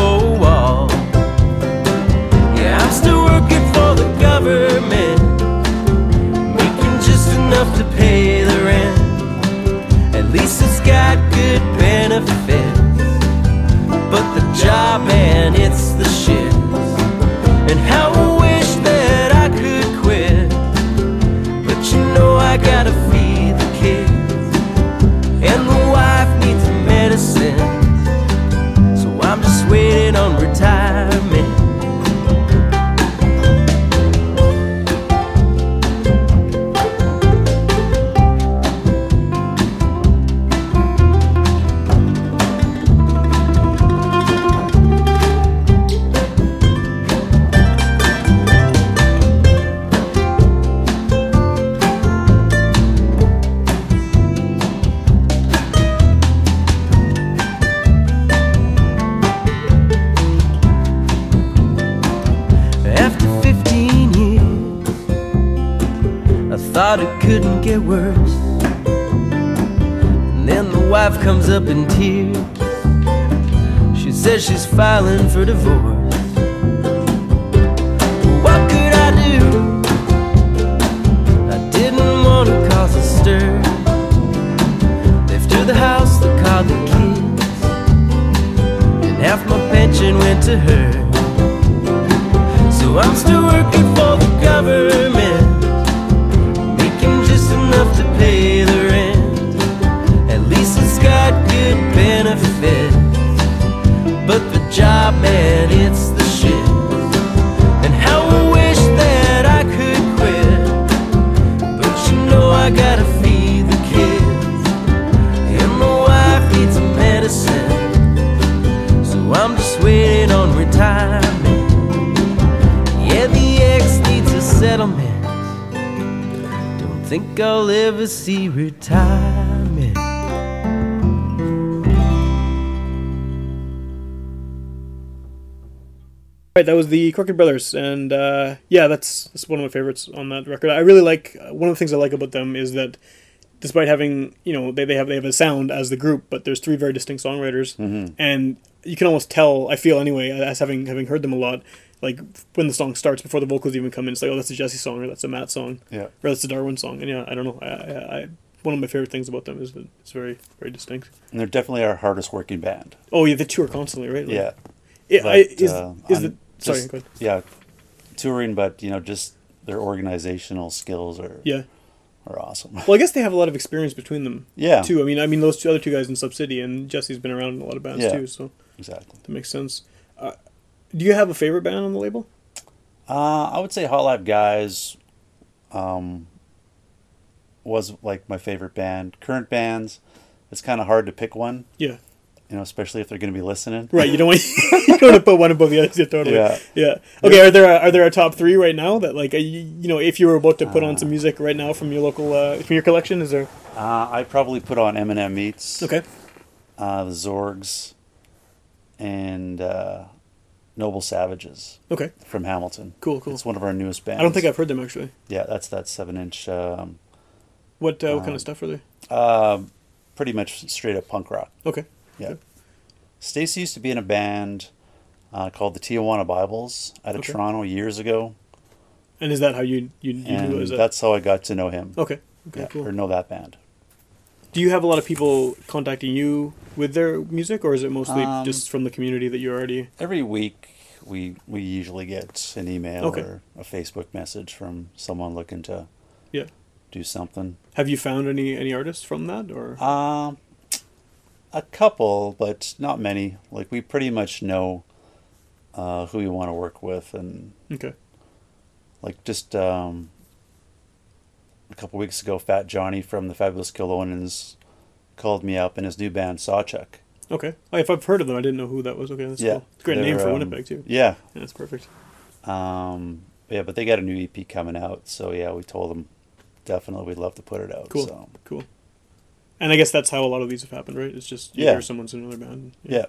Right, that was the Crooked Brothers, and uh, yeah, that's, that's one of my favorites on that record. I really like one of the things I like about them is that despite having you know they, they have they have a sound as the group, but there's three very distinct songwriters, and you can almost tell. I feel anyway, as having having heard them a lot, like when the song starts before the vocals even come in, it's like oh that's a Jesse song or that's a Matt song, Yeah. or that's a Darwin song, and yeah, I don't know. I, I, I one of my favorite things about them is that it's very very distinct. And they're definitely our hardest working band. Oh yeah, they tour constantly, right? Like, Yeah. Yeah, But, I, is uh, is on the just- go ahead. Yeah. Touring, but, you know, just their organizational skills are, Yeah. are awesome. Well, I guess they have a lot of experience between them. Yeah. Too. I mean, I mean those two other two guys in Sub City and Jesse's been around in a lot of bands Yeah. too, so exactly. that makes sense. Uh, do you have a favorite band on the label? Uh, I would say Hot Live Guys um, was like my favorite band. Current bands, it's kind of hard to pick one, Yeah. You know, especially if they're going to be listening. Right. You don't want you don't want to put one above the other. Yeah, totally. Yeah. Yeah. Okay. Are there are there a top three right now that like uh, you, you know if you were about to put on some music right now from your local uh, from your collection is there? Uh, I'd probably put on Eminem Meets, Okay. uh, the Zorgs, and uh, Noble Savages Okay. from Hamilton. Cool. Cool. It's one of our newest bands. I don't think I've heard them actually. Yeah, that's that seven inch. Um, What uh, what kind of stuff are they? uh, pretty much straight up punk rock. Okay. Yeah. Good. Stacy used to be in a band uh, called the Tijuana Bibles out of Okay. Toronto years ago. And is that how you you, you knew it a, that's how I got to know him. okay? Okay, Yeah, cool. or know that band. Do you have a lot of people contacting you with their music, or is it mostly Um, just from the community that you already? Every week, we we usually get an email Okay. or a Facebook message from someone looking to Yeah. do something. Have you found any any artists from that, or Um, a couple, but not many. Like we pretty much know uh, who we want to work with, and okay? like just um, a couple weeks ago, Fat Johnny from the Fabulous Kilonins called me up in his new band Sawchuck. Okay. Oh, if I've heard of them, I didn't know who that was. Okay, that's Yeah, cool. It's a great name for um, Winnipeg too. Yeah, Yeah, that's perfect. um, yeah, but they got a new EP coming out, so yeah, we told them definitely we'd love to put it out. Cool. So Cool. And I guess that's how a lot of these have happened, right? It's just you Yeah. hear someone's in another band. yeah,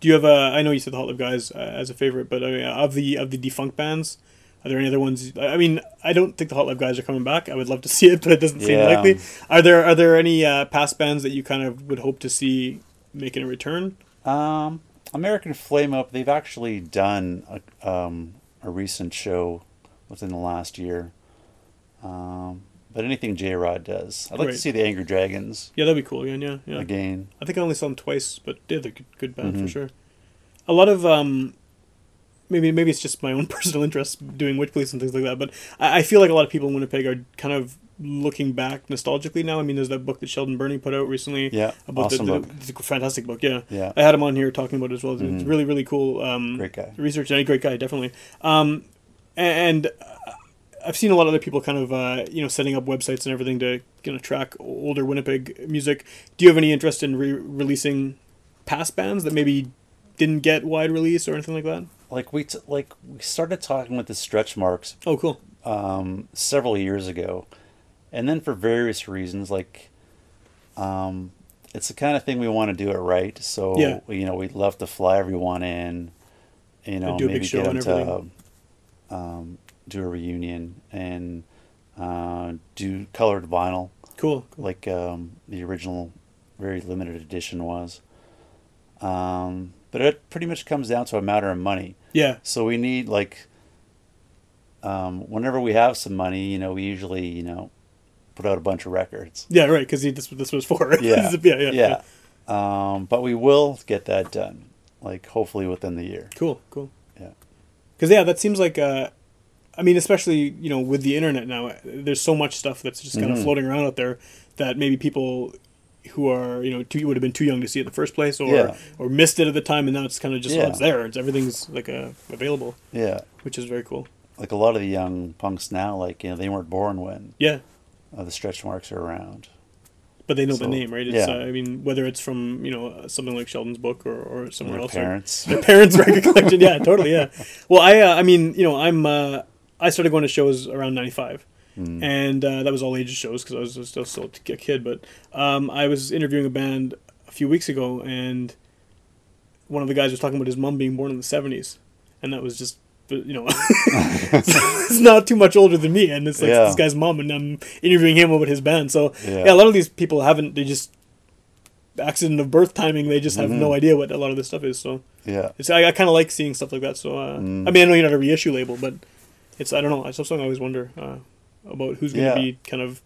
Do you have a? I know you said the Hot Live Guys uh, as a favorite, but I mean, of the of the defunct bands, are there any other ones? I I mean, I don't think the Hot Live Guys are coming back. I would love to see it, but it doesn't seem Yeah. likely. Are there are there any uh, past bands that you kind of would hope to see making a return? Um, American Flame Whip, they've actually done a, um, a recent show within the last year. Um, but anything J Rod does, I'd like Right. to see the Angry Dragons Yeah, that'd be cool. Again, yeah, yeah. again. I think I only saw them twice, but yeah, they're good, good band for Mhm. sure. A lot of um, maybe maybe it's just my own personal interest doing Witch Police and things like that, but I, I feel like a lot of people in Winnipeg are kind of looking back nostalgically now. I mean, there's that book that Sheldon Birnie put out recently. Yeah, about awesome the, the, book. it's a fantastic book. Yeah, Yeah. I had him on here talking about it as well. It's Mhm. really really cool. Um, Great guy. Research and a great guy, definitely. Um, and uh, I've seen a lot of other people kind of uh, you know setting up websites and everything to kind of track older Winnipeg music. Do you have any interest in re-releasing past bands that maybe didn't get wide release or anything like that? Like we t- like we started talking with the Stretch Marks Oh, cool. um, several years ago, and then for various reasons, like um, it's the kind of thing we want to do it right. So Yeah. you know, we'd love to fly everyone in. You know, do a big maybe show get them to um, do a reunion and uh, do colored vinyl Cool. cool. like um, the original, very limited edition was. Um, but it pretty much comes down to a matter of money. Yeah. So we need like, um, whenever we have some money, you know, we usually you know, put out a bunch of records. Yeah. Right. Because this this was for. Right? Yeah, yeah. Yeah. yeah. Um, but we will get that done, like hopefully within the year. Cool, cool. Yeah. Because yeah, that seems like uh, I mean, especially you know with the internet now, there's so much stuff that's just kind of Mhm. floating around out there that maybe people who are you know too would have been too young to see it in the first place or Yeah. or missed it at the time, and now it's kind of just oh, Yeah. it's there. It's everything's like uh, available, Yeah, which is very cool. like a lot of the young punks now, like you know, they weren't born when Yeah. uh, the stretch marks are around. But they know the name, right? It's, yeah. uh, I mean, whether it's from you know something like Sheldon's book or, or somewhere Their else, or- parents. their parents' record collection. Yeah, totally. Yeah. Well, I uh, I mean, you know, I'm uh, I started going to shows around '95, Mm. and uh, that was all ages shows because I was still still a kid. But um, I was interviewing a band a few weeks ago, and one of the guys was talking about his mom being born in the '70s, and that was just. You know, it's not too much older than me, and it's like Yeah. this guy's mom, and I'm interviewing him about his band. So Yeah. yeah, a lot of these people haven't. They just accident of birth timing. They just have no Mhm. idea what a lot of this stuff is. So Yeah. it's, I, I kind of like seeing stuff like that. So uh, Mm. I mean, I know you're not a reissue label, but it's I don't know. It's something I always wonder uh, about who's going to Yeah. be kind of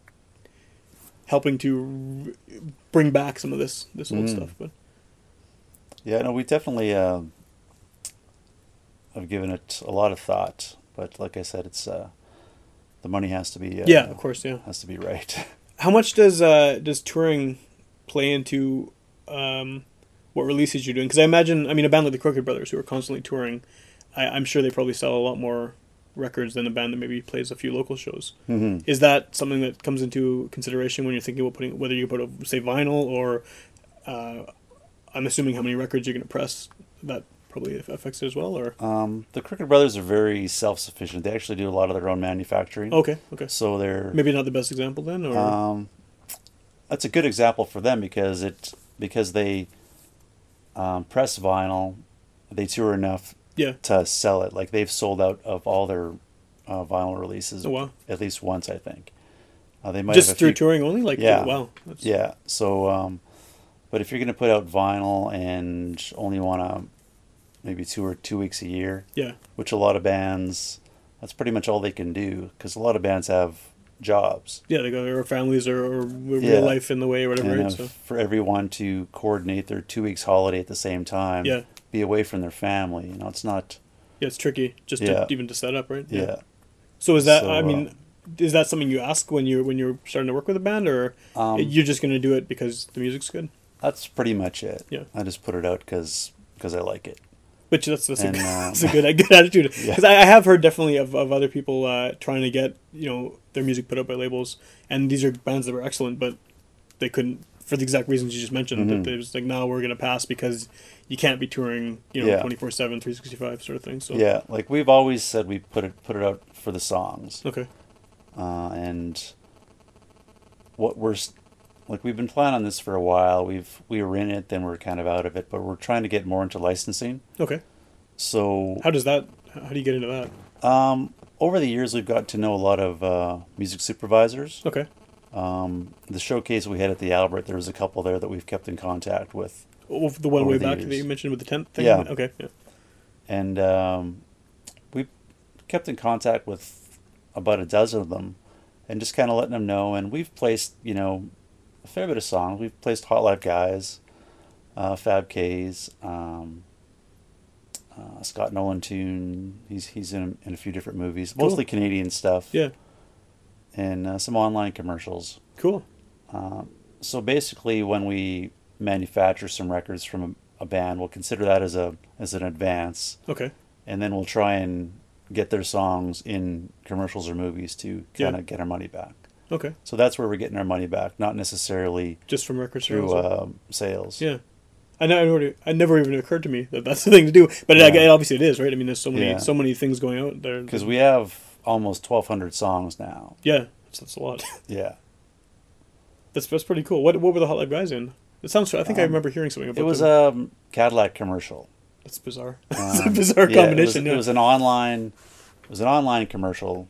helping to r- bring back some of this this old Mm. stuff. But Yeah, no, we definitely uh, have given it a lot of thought, but like I said, it's uh, the money has to be uh, yeah, of course, yeah. has to be right. How much does uh, does touring play into um, what releases you're doing? Because I imagine, I mean, a band like the Crooked Brothers, who are constantly touring, I, I'm sure they probably sell a lot more records than a band that maybe plays a few local shows. hmm Is that something that comes into consideration when you're thinking about putting whether you put a say vinyl or uh, I'm assuming how many records you're going to press? That probably affects it as well. Or Um, the Crooked Brothers are very self-sufficient. They actually do a lot of their own manufacturing. okay, okay, So they're maybe not the best example then. Or Um, that's a good example for them because it because they um, press vinyl, they tour enough yeah, to sell it. Like they've sold out of all their uh, vinyl releases Oh, wow. at least once, I think. Uh, they might just through few- touring only. Like Yeah. wow, that's, Yeah. So, um, but if you're going to put out vinyl and only want to maybe two or two weeks a year, yeah, which a lot of bands that's pretty much all they can do because a lot of bands have jobs. Yeah, they got their families or, or real Yeah. life in the way or whatever. and right? So, for everyone to coordinate their two weeks holiday at the same time, Yeah. Be away from their family, you know, it's not. yeah, it's tricky just Yeah. to, even to set up, right? Yeah, So is that? So, I uh, mean, is that something you ask when you're when you're starting to work with a band, or Um, you're just going to do it because the music's good? that's pretty much it. Yeah. I just put it out because because I like it. Which that's that's, And, a, um, that's a good a good attitude. Yeah. Because I, I have heard definitely of, of other people uh, trying to get you know their music put out by labels, and these are bands that were excellent, but they couldn't for the exact reasons you just mentioned. Mhm. That they was like, now we're gonna pass because you can't be touring, you know, Yeah. 24 7 365 sort of thing. So Yeah, like we've always said, we put it put it out for the songs. okay, uh, and what we're like we've been planning on this for a while. We've we were in it, then we're kind of out of it, but we're trying to get more into licensing. okay. So How does that? How do you get into that? um, over the years, we've got to know a lot of uh, music supervisors. Okay, Um, the showcase we had at the Albert, there was a couple there that we've kept in contact with, oh, the one way the back years. that you mentioned with the tent thing. Yeah. Okay. Yeah. and um, we kept in contact with about a dozen of them, and just kind of letting them know. And we've placed, you know, a fair bit of songs. We've placed Hot Live Guys, uh, Fab K's, um, uh, Scott Nolan tune. He's he's in in a few different movies, Cool. mostly Canadian stuff. Yeah. And uh, some online commercials. Cool. So basically, when we manufacture some records from a, a band, we'll consider that as a as an advance Okay. and then we'll try and get their songs in commercials or movies to kind of get our money back. Okay. So that's where we're getting our money back, not necessarily Just from record through sales. um, sales. Yeah. I never, I never even occurred to me that that's the thing to do. But it, obviously it is, right? I mean, there's so many, Yeah. so many things going out there. Because we have almost 1,200 songs now. yeah, that's, that's a lot. Yeah. that's that's pretty cool. What what were the Hot Live guys in? It sounds. I think I remember hearing something about. Um, It was them. a Cadillac commercial. That's bizarre. it's a Um, bizarre yeah, combination. It was, yeah. it was an online, it was an online commercial,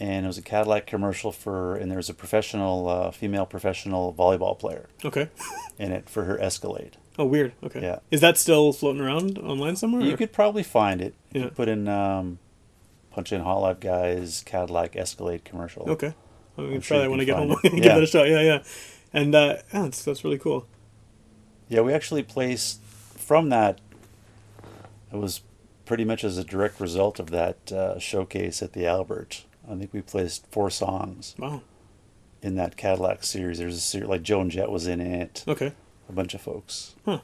and it was a Cadillac commercial for, and there was a professional, uh, female professional volleyball player okay. in it for her Escalade. Oh, weird. Okay. Yeah. Is that still floating around online somewhere? You or- could probably find it. If Yeah. You put in, um, punch in Hot Live Guys Cadillac Escalade commercial. Okay. I'm gonna try sure that when I get home. Give Yeah. that a shot. Yeah, yeah. And uh, yeah, that's that's really cool. Yeah, we actually placed from that. It was pretty much as a direct result of that uh, showcase at the Albert. I think we placed four songs Wow. in that Cadillac series. There's a series like Joan Jett was in it. Okay. A bunch of folks. Huh.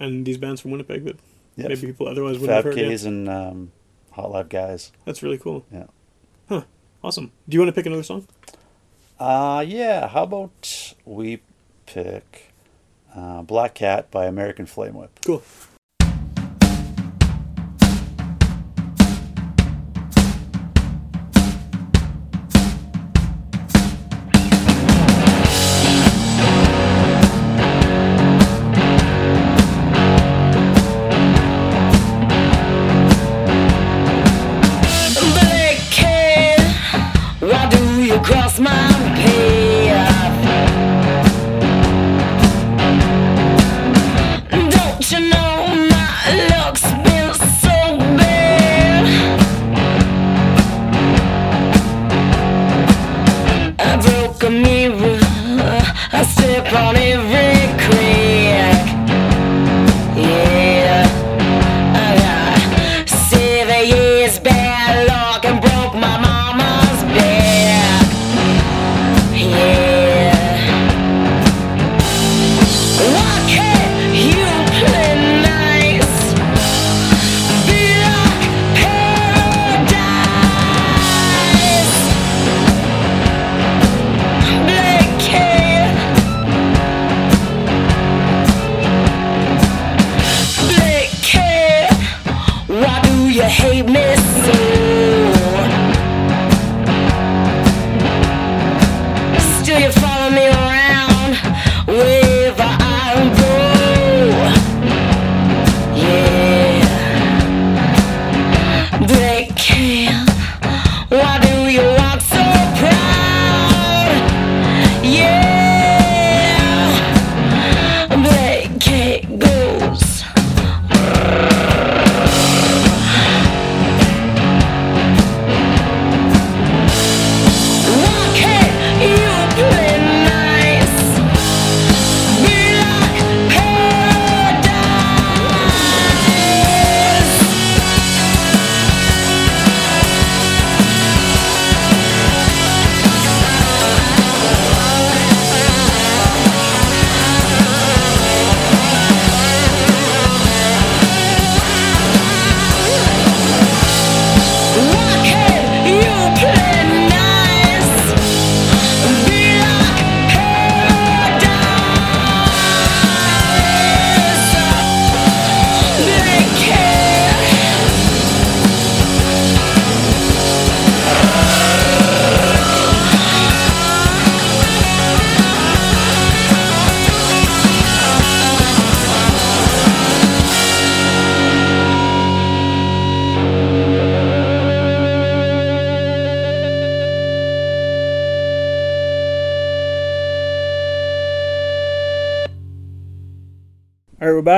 And these bands from Winnipeg that Yeah, maybe people otherwise wouldn't Fab have heard. yeah. K's and um, Hot Live Guys. That's really cool. Yeah. Huh. Awesome. Do you want to pick another song? Uh, yeah. How about we pick uh, Black Cat by American Flame Whip? Cool.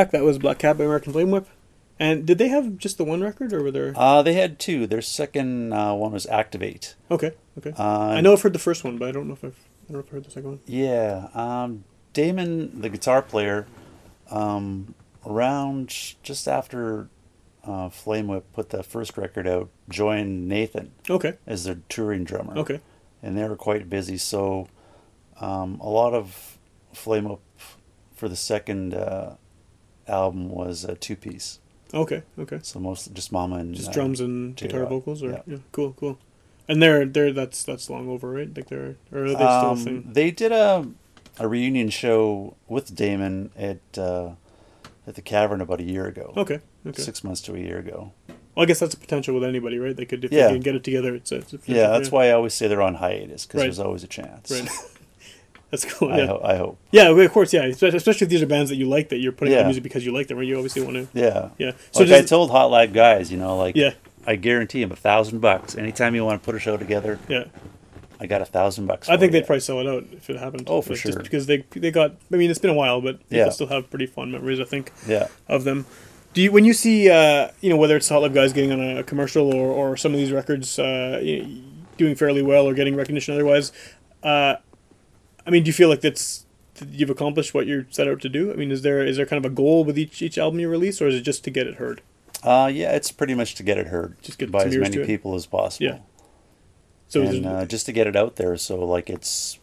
Back. That was Black Cat by American Flame Whip. And did they have just the one record, or were there? Uh, they had two. Their second uh, one was Activate. okay, okay. Uh, I know I've heard the first one, but I don't know if I've, I don't know if I've heard the second one. Yeah, um, Damon, the guitar player, um, around just after uh, Flame Whip put the first record out, joined Nathan Okay, as their touring drummer. okay, and they were quite busy. So um, a lot of Flame Whip for the second uh, album was a two piece. okay, okay. So most just Mama and Just uh, drums and J-Rod. guitar vocals, or Yeah. yeah. cool, cool. And they're they're that's that's long over, right? Like they're or are they still Um, thing? they did a a reunion show with Damon at uh, at the Cavern about a year ago. Okay, okay. Six months to a year ago. Well, I guess that's a potential with anybody, right? They could if Yeah. they can get it together. It's a, it's a Yeah, that's why I always say they're on hiatus because Right. there's always a chance. Right. that's cool. I, Yeah. ho- I hope. Yeah, of course, yeah. Especially if these are bands that you like that you're putting out Yeah. music because you like them, right? You obviously want to. Yeah. Yeah. So like I told Hot Live guys, you know, like Yeah. I guarantee him a thousand bucks. Anytime you want to put a show together, yeah. I got a thousand bucks. I think they'd probably sell it out if it happened. Oh, for Like, Just because they they got. I mean, it's been a while, but Yeah. people still have pretty fond memories. I think Yeah. of them. Do you when you see uh, you know whether it's Hot Live guys getting on a commercial or, or some of these records uh, you know, doing fairly well or getting recognition otherwise? Uh, I mean, do you feel like that's that you've accomplished what you're set out to do? I mean, is there is there kind of a goal with each each album you release, or is it just to get it heard? Uh, yeah, it's pretty much to get it heard Just get by as many people as possible. Yeah. So and uh, just to get it out there, so like it's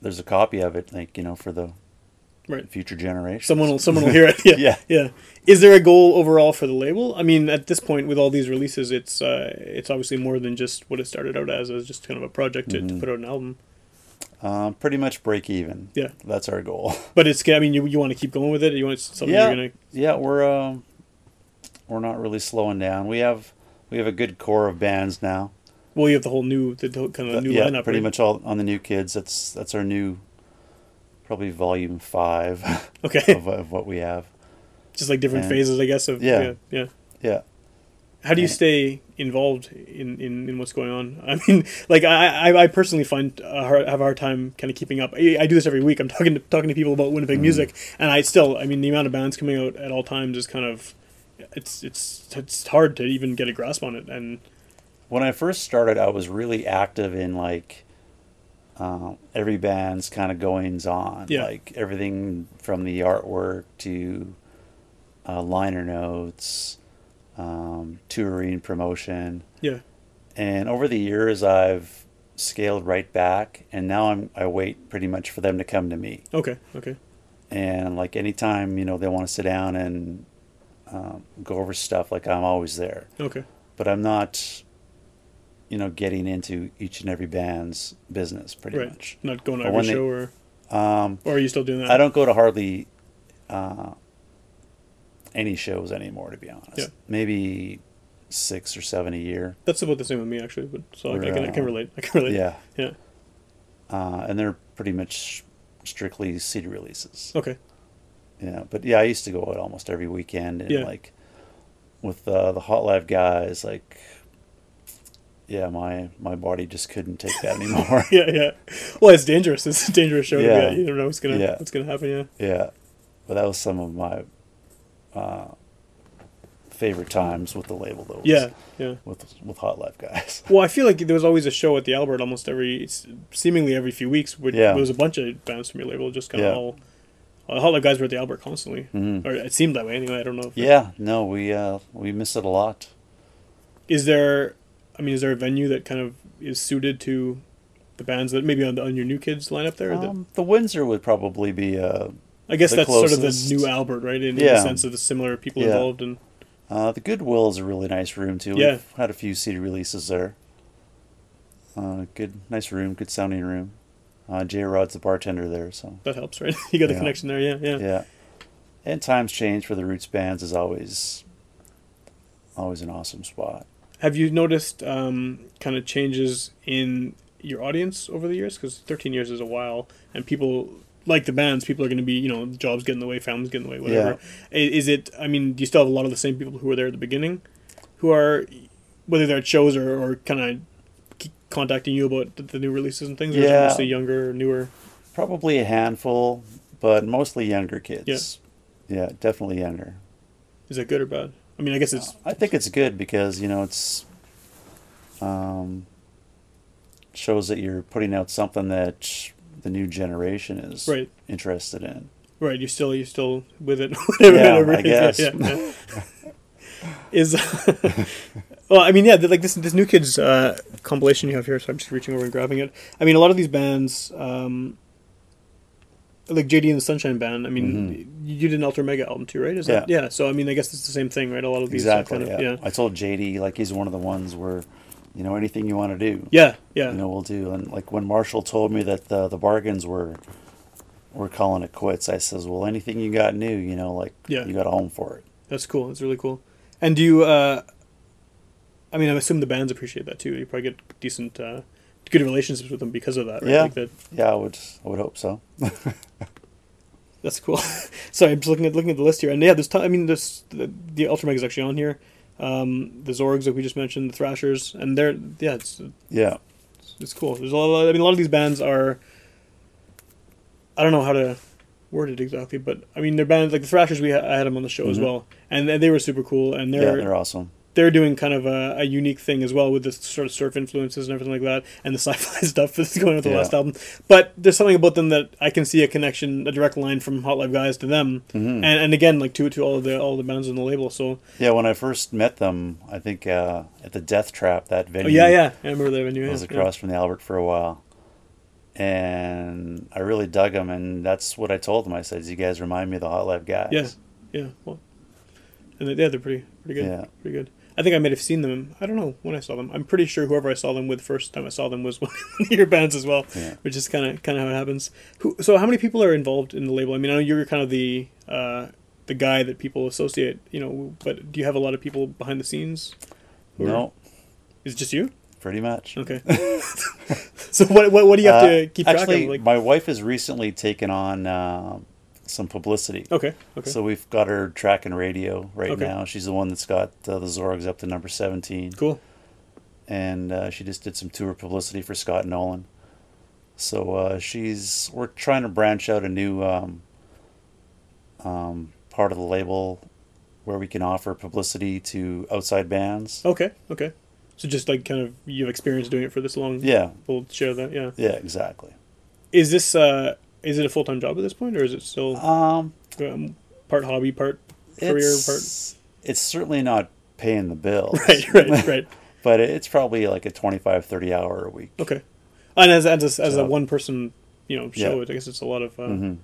there's a copy of it, like you know, for the right. future generation. Someone will someone will hear it. Yeah, Yeah. yeah. Is there a goal overall for the label? I mean, at this point, with all these releases, it's uh, it's obviously more than just what it started out as, as just kind of a project to, Mm-hmm. to put out an album. Uh, pretty much break even. Yeah. that's our goal. But it's I mean, you, you want to keep going with it. You want something yeah, gonna yeah, we're um, we're not really slowing down. We have we have a good core of bands now. well, you have the whole new the kind of new yeah, lineup. pretty right? much all on the new kids. That's that's our new, probably volume five Okay, of, of what we have. just like different and- phases, I guess. Of Yeah. yeah, yeah. Yeah. How do you stay involved in, in, in what's going on? I mean, like I, I, I personally find a hard, have a hard time kind of keeping up. I, I do this every week. I'm talking to talking to people about Winnipeg Mm-hmm. music, and I still, I mean, the amount of bands coming out at all times is kind of, it's it's it's hard to even get a grasp on it. And when I first started, I was really active in like uh, every band's kind of goings on, Yeah. like everything from the artwork to uh, liner notes, um, touring promotion, yeah, and over the years, I've scaled right back, and now I'm I wait pretty much for them to come to me, okay, okay, and like anytime you know they want to sit down and um, go over stuff, like I'm always there okay, but I'm not, you know, getting into each and every band's business pretty right. much. Not going to every when they- show, or Um, or are you still doing that? I don't go to hardly uh, any shows anymore, to be honest. Yeah. Maybe six or seven a year. That's about the same with me actually, but so I, I can I can relate. I can relate. Yeah, yeah. uh, and they're pretty much strictly CD releases. Okay, Yeah, but yeah, I used to go out almost every weekend, and Yeah. like with uh, the Hot Live guys, like. Yeah, my my body just couldn't take that anymore. yeah, yeah. Well, it's dangerous. It's a dangerous show. Yeah, you don't know what's gonna Yeah. what's gonna happen. Yeah. Yeah, but that was some of my uh, favorite times with the label. Though. Yeah, yeah. with with Hot Live guys. Well, I feel like there was always a show at the Albert almost every, seemingly every few weeks. Where Yeah. there was a bunch of bands from your label just kind of Yeah. all. Well, Hot Live guys were at the Albert constantly, Mhm. or it seemed that way anyway. I don't know. If Yeah, no, we uh, we miss it a lot. Is there, I mean, is there a venue that kind of is suited to the bands that maybe on, the, on your new kids lineup there? Um, the Windsor would probably be. Uh, I guess that's sort of the new Albert, right? In, in the sense of the similar people Yeah. involved and uh, the Goodwill is a really nice room too. Yeah. We've had a few CD releases there. Uh, good, nice room, good sounding room. Uh, J Rod's the bartender there, so that helps, right? you got the Yeah. connection there, yeah, yeah. yeah. And times change for the roots bands is always, always an awesome spot. Have you noticed um, kind of changes in your audience over the years? Because 13 years is a while, and people like the bands. People are going to be, you know, jobs get in the way, families get in the way, whatever. I- Is it? I mean, do you still have a lot of the same people who were there at the beginning, who are, whether they're at shows or, or kind of contacting you about the, the new releases and things? Or is it Yeah. mostly younger, newer. Probably a handful, but mostly younger kids. Yeah, definitely younger. Is that good or bad? I mean, I guess it's I think it's good because you know it's um, shows that you're putting out something that the new generation is Right. interested in. right. You still you still with it. whatever, Yeah, whatever I guess. Yeah, yeah. Is well, I mean, yeah, like this this new kids uh, compilation you have here. So I'm just reaching over and grabbing it. I mean, a lot of these bands. Um, like JD and the Sunshine Band. I mean, you did an Ultra Mega album too, right? Is that Mm-hmm. Yeah. yeah? So I mean, I guess it's the same thing, right? A lot of these Exactly. kind yeah. of, yeah, I told JD like he's one of the ones where, you know, anything you want to do, yeah, yeah. you know, we'll do. And like when Marshall told me that the the bargains were, were calling it quits, I says, well, anything you got new, you know, like Yeah. you got a home for it. That's cool. That's really cool. And do you? Uh, I mean, I assume the bands appreciate that too. You probably get decent, uh, good relationships with them because of that, right? Yeah. Like that. Yeah, I would I would hope so. That's cool. Sorry, I'm just looking at looking at the list here, and yeah, there's. Ton, I mean, this the, the Ultra Mega is actually on here. Um, the Zorgs, like we just mentioned, the Thrashers, and they're yeah, it's yeah. it's cool. There's a lot. I mean, a lot of these bands are. I don't know how to word it exactly, but I mean, they're bands like the Thrashers. We ha- I had them on the show as Mhm. well, and they were super cool. And they're yeah, they're awesome. They're doing kind of a, a unique thing as well with the sort of surf influences and everything like that, and the sci-fi stuff that's going on with the Yeah. last album. But there's something about them that I can see a connection, a direct line from Hot Live Guys to them, Mhm. and, and again like to to all of the all the bands on the label. So Yeah, when I first met them, I think uh, at the Death Trap, that venue. oh, venue. yeah, yeah, I remember that venue. I Yeah, was yeah. across from the Albert for a while, and I really dug them, and that's what I told them. I said, "You guys remind me of the Hot Live guys." Yeah, yeah. Well, and they, yeah, they're pretty pretty good. Yeah. Pretty good. I think I might have seen them. I don't know when I saw them. I'm pretty sure whoever I saw them with first time I saw them was one of your bands as well, Yeah. which is kind of kind of how it happens. Who? So how many people are involved in the label? I mean, I know you're kind of the uh, the guy that people associate, you know, but do you have a lot of people behind the scenes? No, Is it just you? pretty much. Okay. so what, what what do you have to Uh, keep track actually, of? Like, my wife has recently taken on uh, some publicity. okay, okay, So we've got her tracking radio right Okay. now. She's the one that's got uh, the Zorgs up to number 17. cool. and uh, she just did some tour publicity for Scott Nolan. So uh, she's we're trying to branch out a new um, um, part of the label where we can offer publicity to outside bands. Okay, okay. So just like kind of you've experienced doing it for this long. Yeah, We'll share that. Yeah. yeah, exactly. Is this uh is it a full time job at this point, or is it still Um, um, part hobby, part career, it's, it's certainly not paying the bills. Right, right, right. but it's probably like a 25, 30 hour a week. Okay. And as as a, as a one person, you know, show, Yeah. I guess it's a lot of. Uh, hmm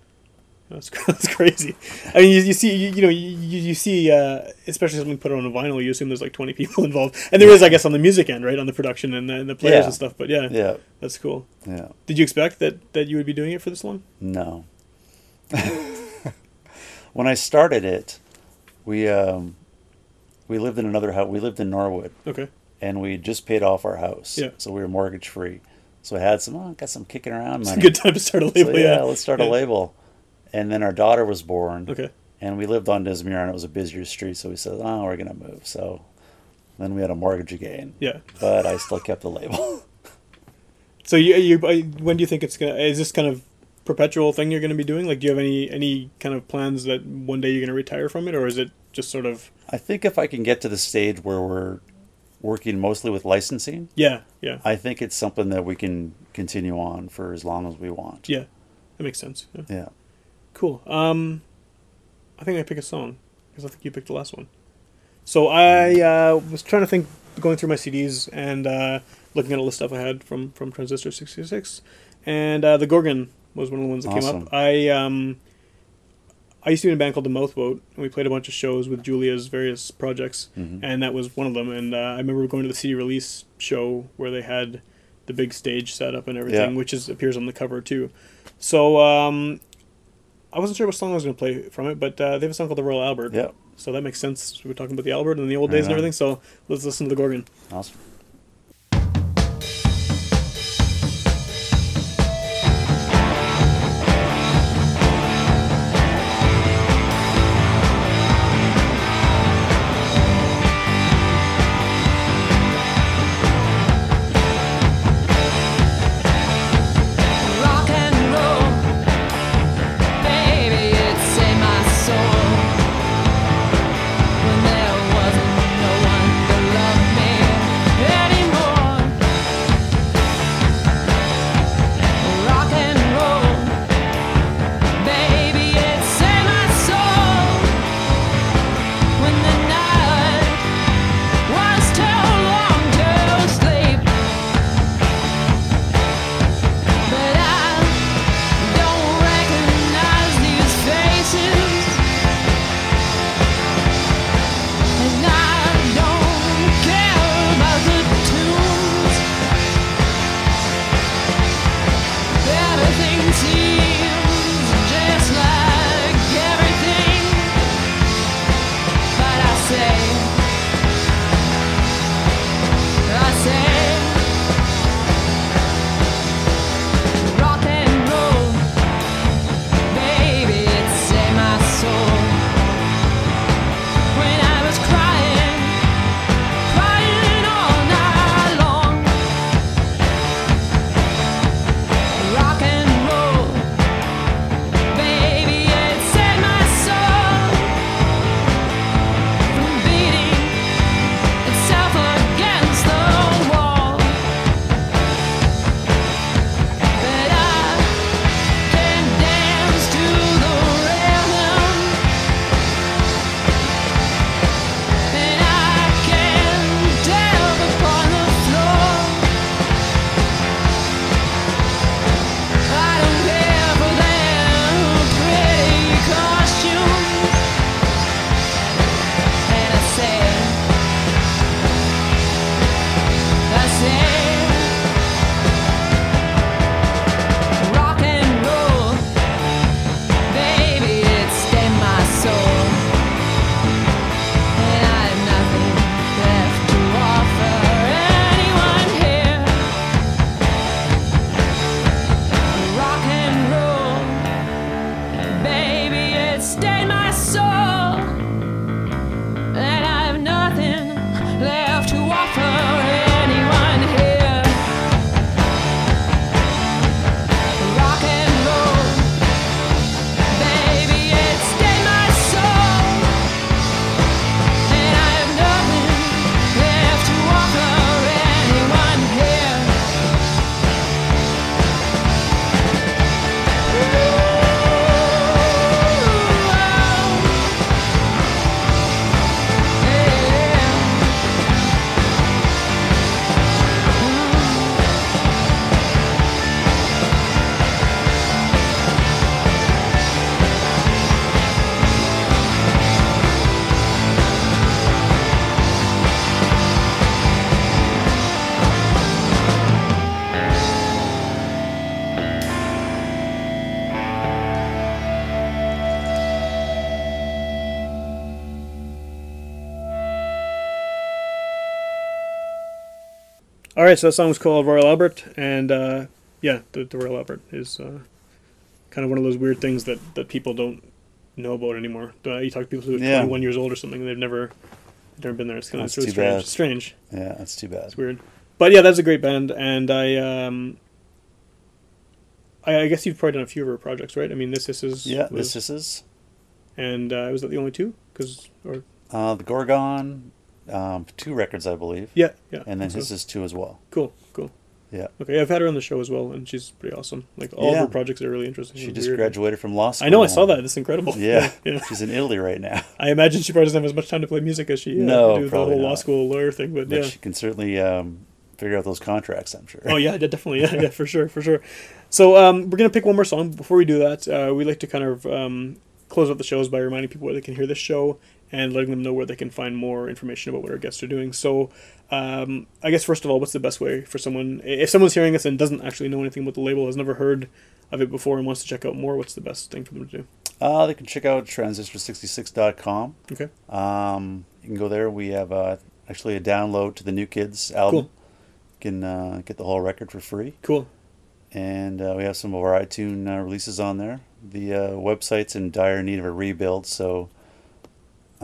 That's that's crazy. I mean, you, you see, you, you know, you, you see, uh, especially something put on a vinyl, you assume there's like 20 people involved, and there is, I guess, on the music end, right, on the production and the, and the players Yeah. and stuff. But yeah, Yeah, that's cool. yeah. Did you expect that that you would be doing it for this long? No. when I started it, we um, we lived in another house. We lived in Norwood, Okay. and we just paid off our house. Yeah. So we were mortgage free. So I had some, oh, got some kicking around It's a good time to start a So, label. yeah, yeah, let's start a label. And then our daughter was born. Okay. And we lived on Dismuir, and it was a busier street. So we said, oh, we're gonna move. So then we had a mortgage again. Yeah. But I still kept the label. So you, you when do you think it's gonna? Is this kind of perpetual thing you're gonna be doing? Like, do you have any any kind of plans that one day you're gonna retire from it, or is it just sort of? I think if I can get to the stage where we're working mostly with licensing, Yeah, yeah, I think it's something that we can continue on for as long as we want. yeah. That makes sense. Yeah. Yeah. Cool. Um, I think I pick a song because I think you picked the last one. So I uh, was trying to think, going through my CDs and uh, looking at all the stuff I had from from Transistor sixty six, and uh, the Gorgon was one of the ones that came up. I um, I used to be in a band called the Mouthboat, and we played a bunch of shows with Julia's various projects, and that was one of them. And uh, I remember going to the CD release show where they had the big stage set up and everything, Yeah. which is appears on the cover too. So um, I wasn't sure what song I was going to play from it, but uh, they have a song called the Royal Albert. Yeah. So that makes sense. We're talking about the Albert and the old days and everything. So let's listen to the Gorgon. Awesome. Right, so that song was called Royal Albert, and uh, yeah, the, the Royal Albert is uh, kind of one of those weird things that, that people don't know about anymore. Uh, you talk to people who are Yeah. 21 years old or something, and they've never never been there. It's kind of That's it's really strange. bad. Strange. Yeah, that's too bad. It's weird. But yeah, that's a great band, and I um, I, I guess you've probably done a few of her projects, right? I mean, this this is Yeah, was, this is and uh, was that the only two? Because or uh, the Gorgon, um, two records, I believe. yeah, yeah, And then so- his is two as well. cool, cool. Yeah. Okay, I've had her on the show as well, and she's pretty awesome. Like all of Yeah. her projects are really interesting. She just weird. graduated from law school. I know, I saw that. It's incredible. Yeah, yeah. she's in Italy right now. I imagine she probably doesn't have as much time to play music as she uh, No, do the whole law school lawyer thing. But, But yeah. she can certainly um, figure out those contracts. I'm sure. Oh yeah, yeah, definitely, yeah, yeah, for sure, for sure. So um, we're gonna pick one more song. Before we do that, uh, we like to kind of um, close out the shows by reminding people where they can hear this show and letting them know where they can find more information about what our guests are doing. So um, I guess first of all, what's the best way for someone if someone's hearing this and doesn't actually know anything about the label, has never heard of it before, and wants to check out more? What's the best thing for them to do? Uh, they can check out transistor66.com. Okay, Um, you can go there. We have uh, actually a download to the New Kids album. Cool. You can uh, get the whole record for free. cool. And uh, we have some of our iTunes uh, releases on there. The uh, website's in dire need of a rebuild, so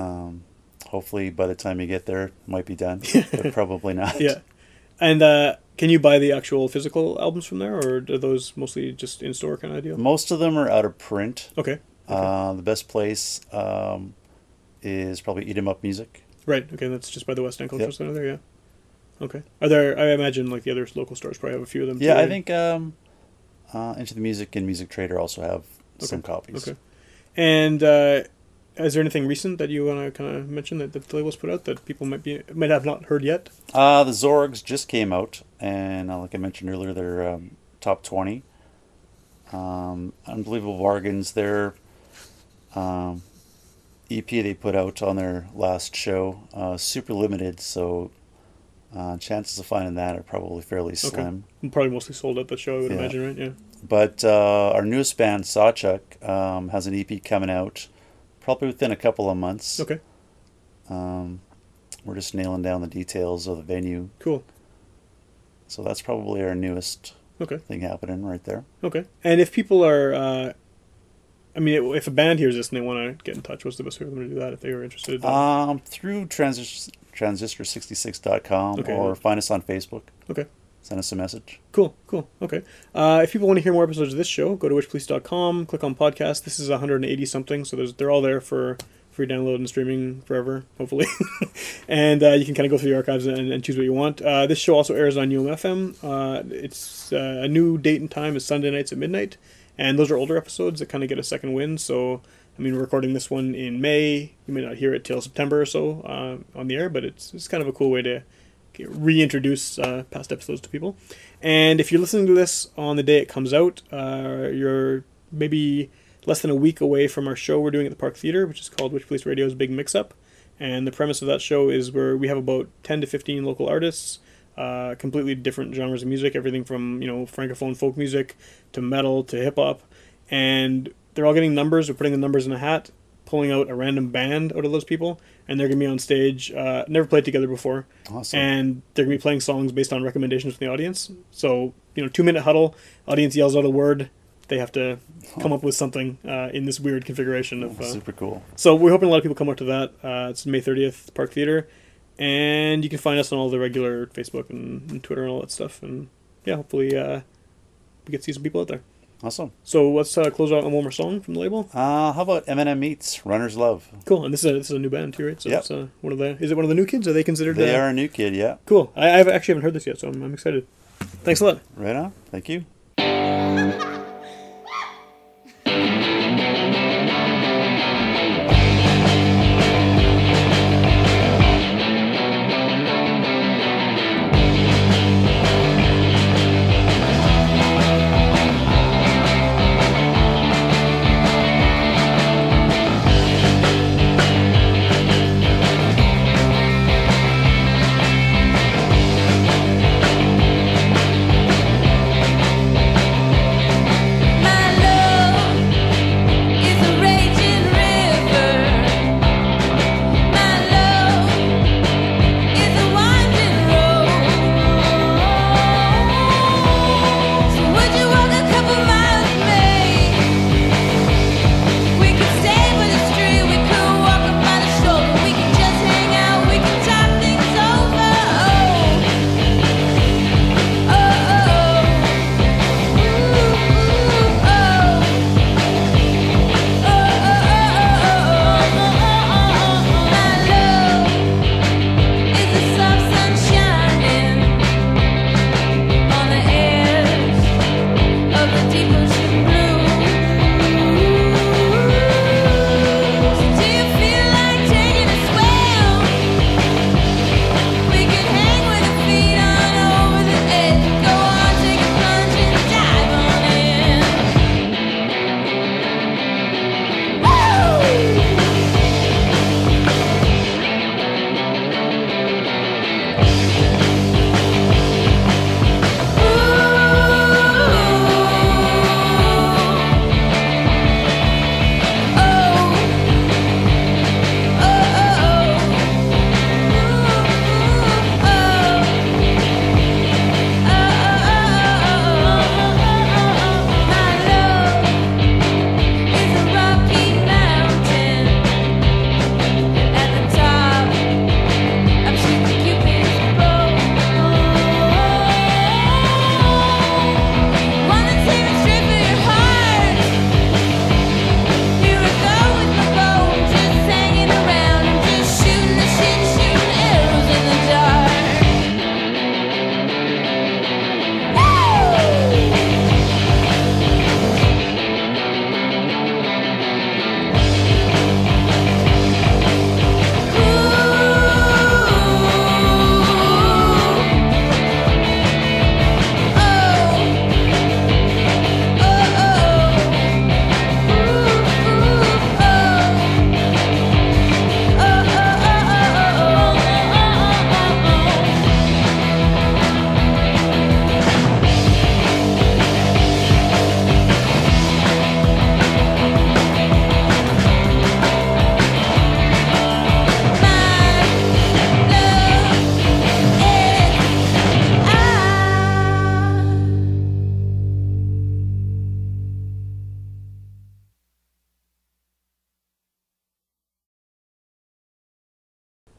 um, hopefully by the time you get there, it might be done, but probably not. Yeah, and uh, can you buy the actual physical albums from there, or are those mostly just in store kind of deal? Most of them are out of print. Okay. Uh, the best place um, is probably Eat 'em Up Music. Right. Okay, that's just by the West End Cultural Yep. Center there. Yeah. Okay. Are there? I imagine like the other local stores probably have a few of them. Yeah, too, I right? think um, uh, Into the Music and Music Trader also have some copies. Okay. And uh, is there anything recent that you want to kind of mention that the labels put out that people might be might have not heard yet? Uh, the Zorgs just came out, and uh, like I mentioned earlier, they're um, top 20. Um, Unbelievable Bargains, their um, EP they put out on their last show, uh, super limited, so uh, chances of finding that are probably fairly slim. Probably mostly sold at the show. I would Yeah. imagine, right? Yeah. But uh, our newest band, Sawchuck, um, has an EP coming out probably within a couple of months. Okay. Um, we're just nailing down the details of the venue, Cool. so that's probably our newest Okay. thing happening right there. Okay. And if people are, uh, I mean, if a band hears this and they want to get in touch, what's the best way for them to do that if they were interested? Um, through transist- transistor66.com Okay. or find us on Facebook. okay. Send us a message. Cool, cool. Okay. Uh, if people want to hear more episodes of this show, go to witchpolice.com, click on podcast. This is 180 something, so they're all there for free download and streaming forever, hopefully. and uh, you can kind of go through the archives and, and choose what you want. Uh, this show also airs on UMFM. Uh, it's uh, a new date and time is Sunday nights at midnight, and those are older episodes that kind of get a second wind. So, I mean, we're recording this one in May. You may not hear it till September or so uh, on the air, but it's, it's kind of a cool way to reintroduce uh, past episodes to people. And if you're listening to this on the day it comes out, uh, you're maybe less than a week away from our show we're doing at the Park Theater, which is called Witch Police Radio's Big Mix Up. And the premise of that show is where we have about 10 to 15 local artists, uh, completely different genres of music, everything from, you know, francophone folk music to metal to hip hop. And they're all getting numbers, we're putting the numbers in a hat, pulling out a random band out of those people, and they're going to be on stage, uh, never played together before Awesome. and they're gonna be playing songs based on recommendations from the audience. So you know, two minute huddle, audience yells out a word, they have to come up with something uh, in this weird configuration of. Uh, Super cool. so we're hoping a lot of people come up to that. Uh, it's May thirtieth, Park Theater, and you can find us on all the regular Facebook and, and Twitter and all that stuff. And yeah, hopefully uh, we get to see some people out there. Awesome. So let's uh, close out on one more song from the label. Uh, how about Eminem Meets Runner's Love? Cool, and this is a, this is a new band too, right? So Yep. it's uh, one of the. Is it one of the new kids? Are they considered? They uh, are a new kid, yeah. Cool. I, I actually haven't heard this yet, so I'm, I'm excited. Thanks a lot. Right on. Thank you.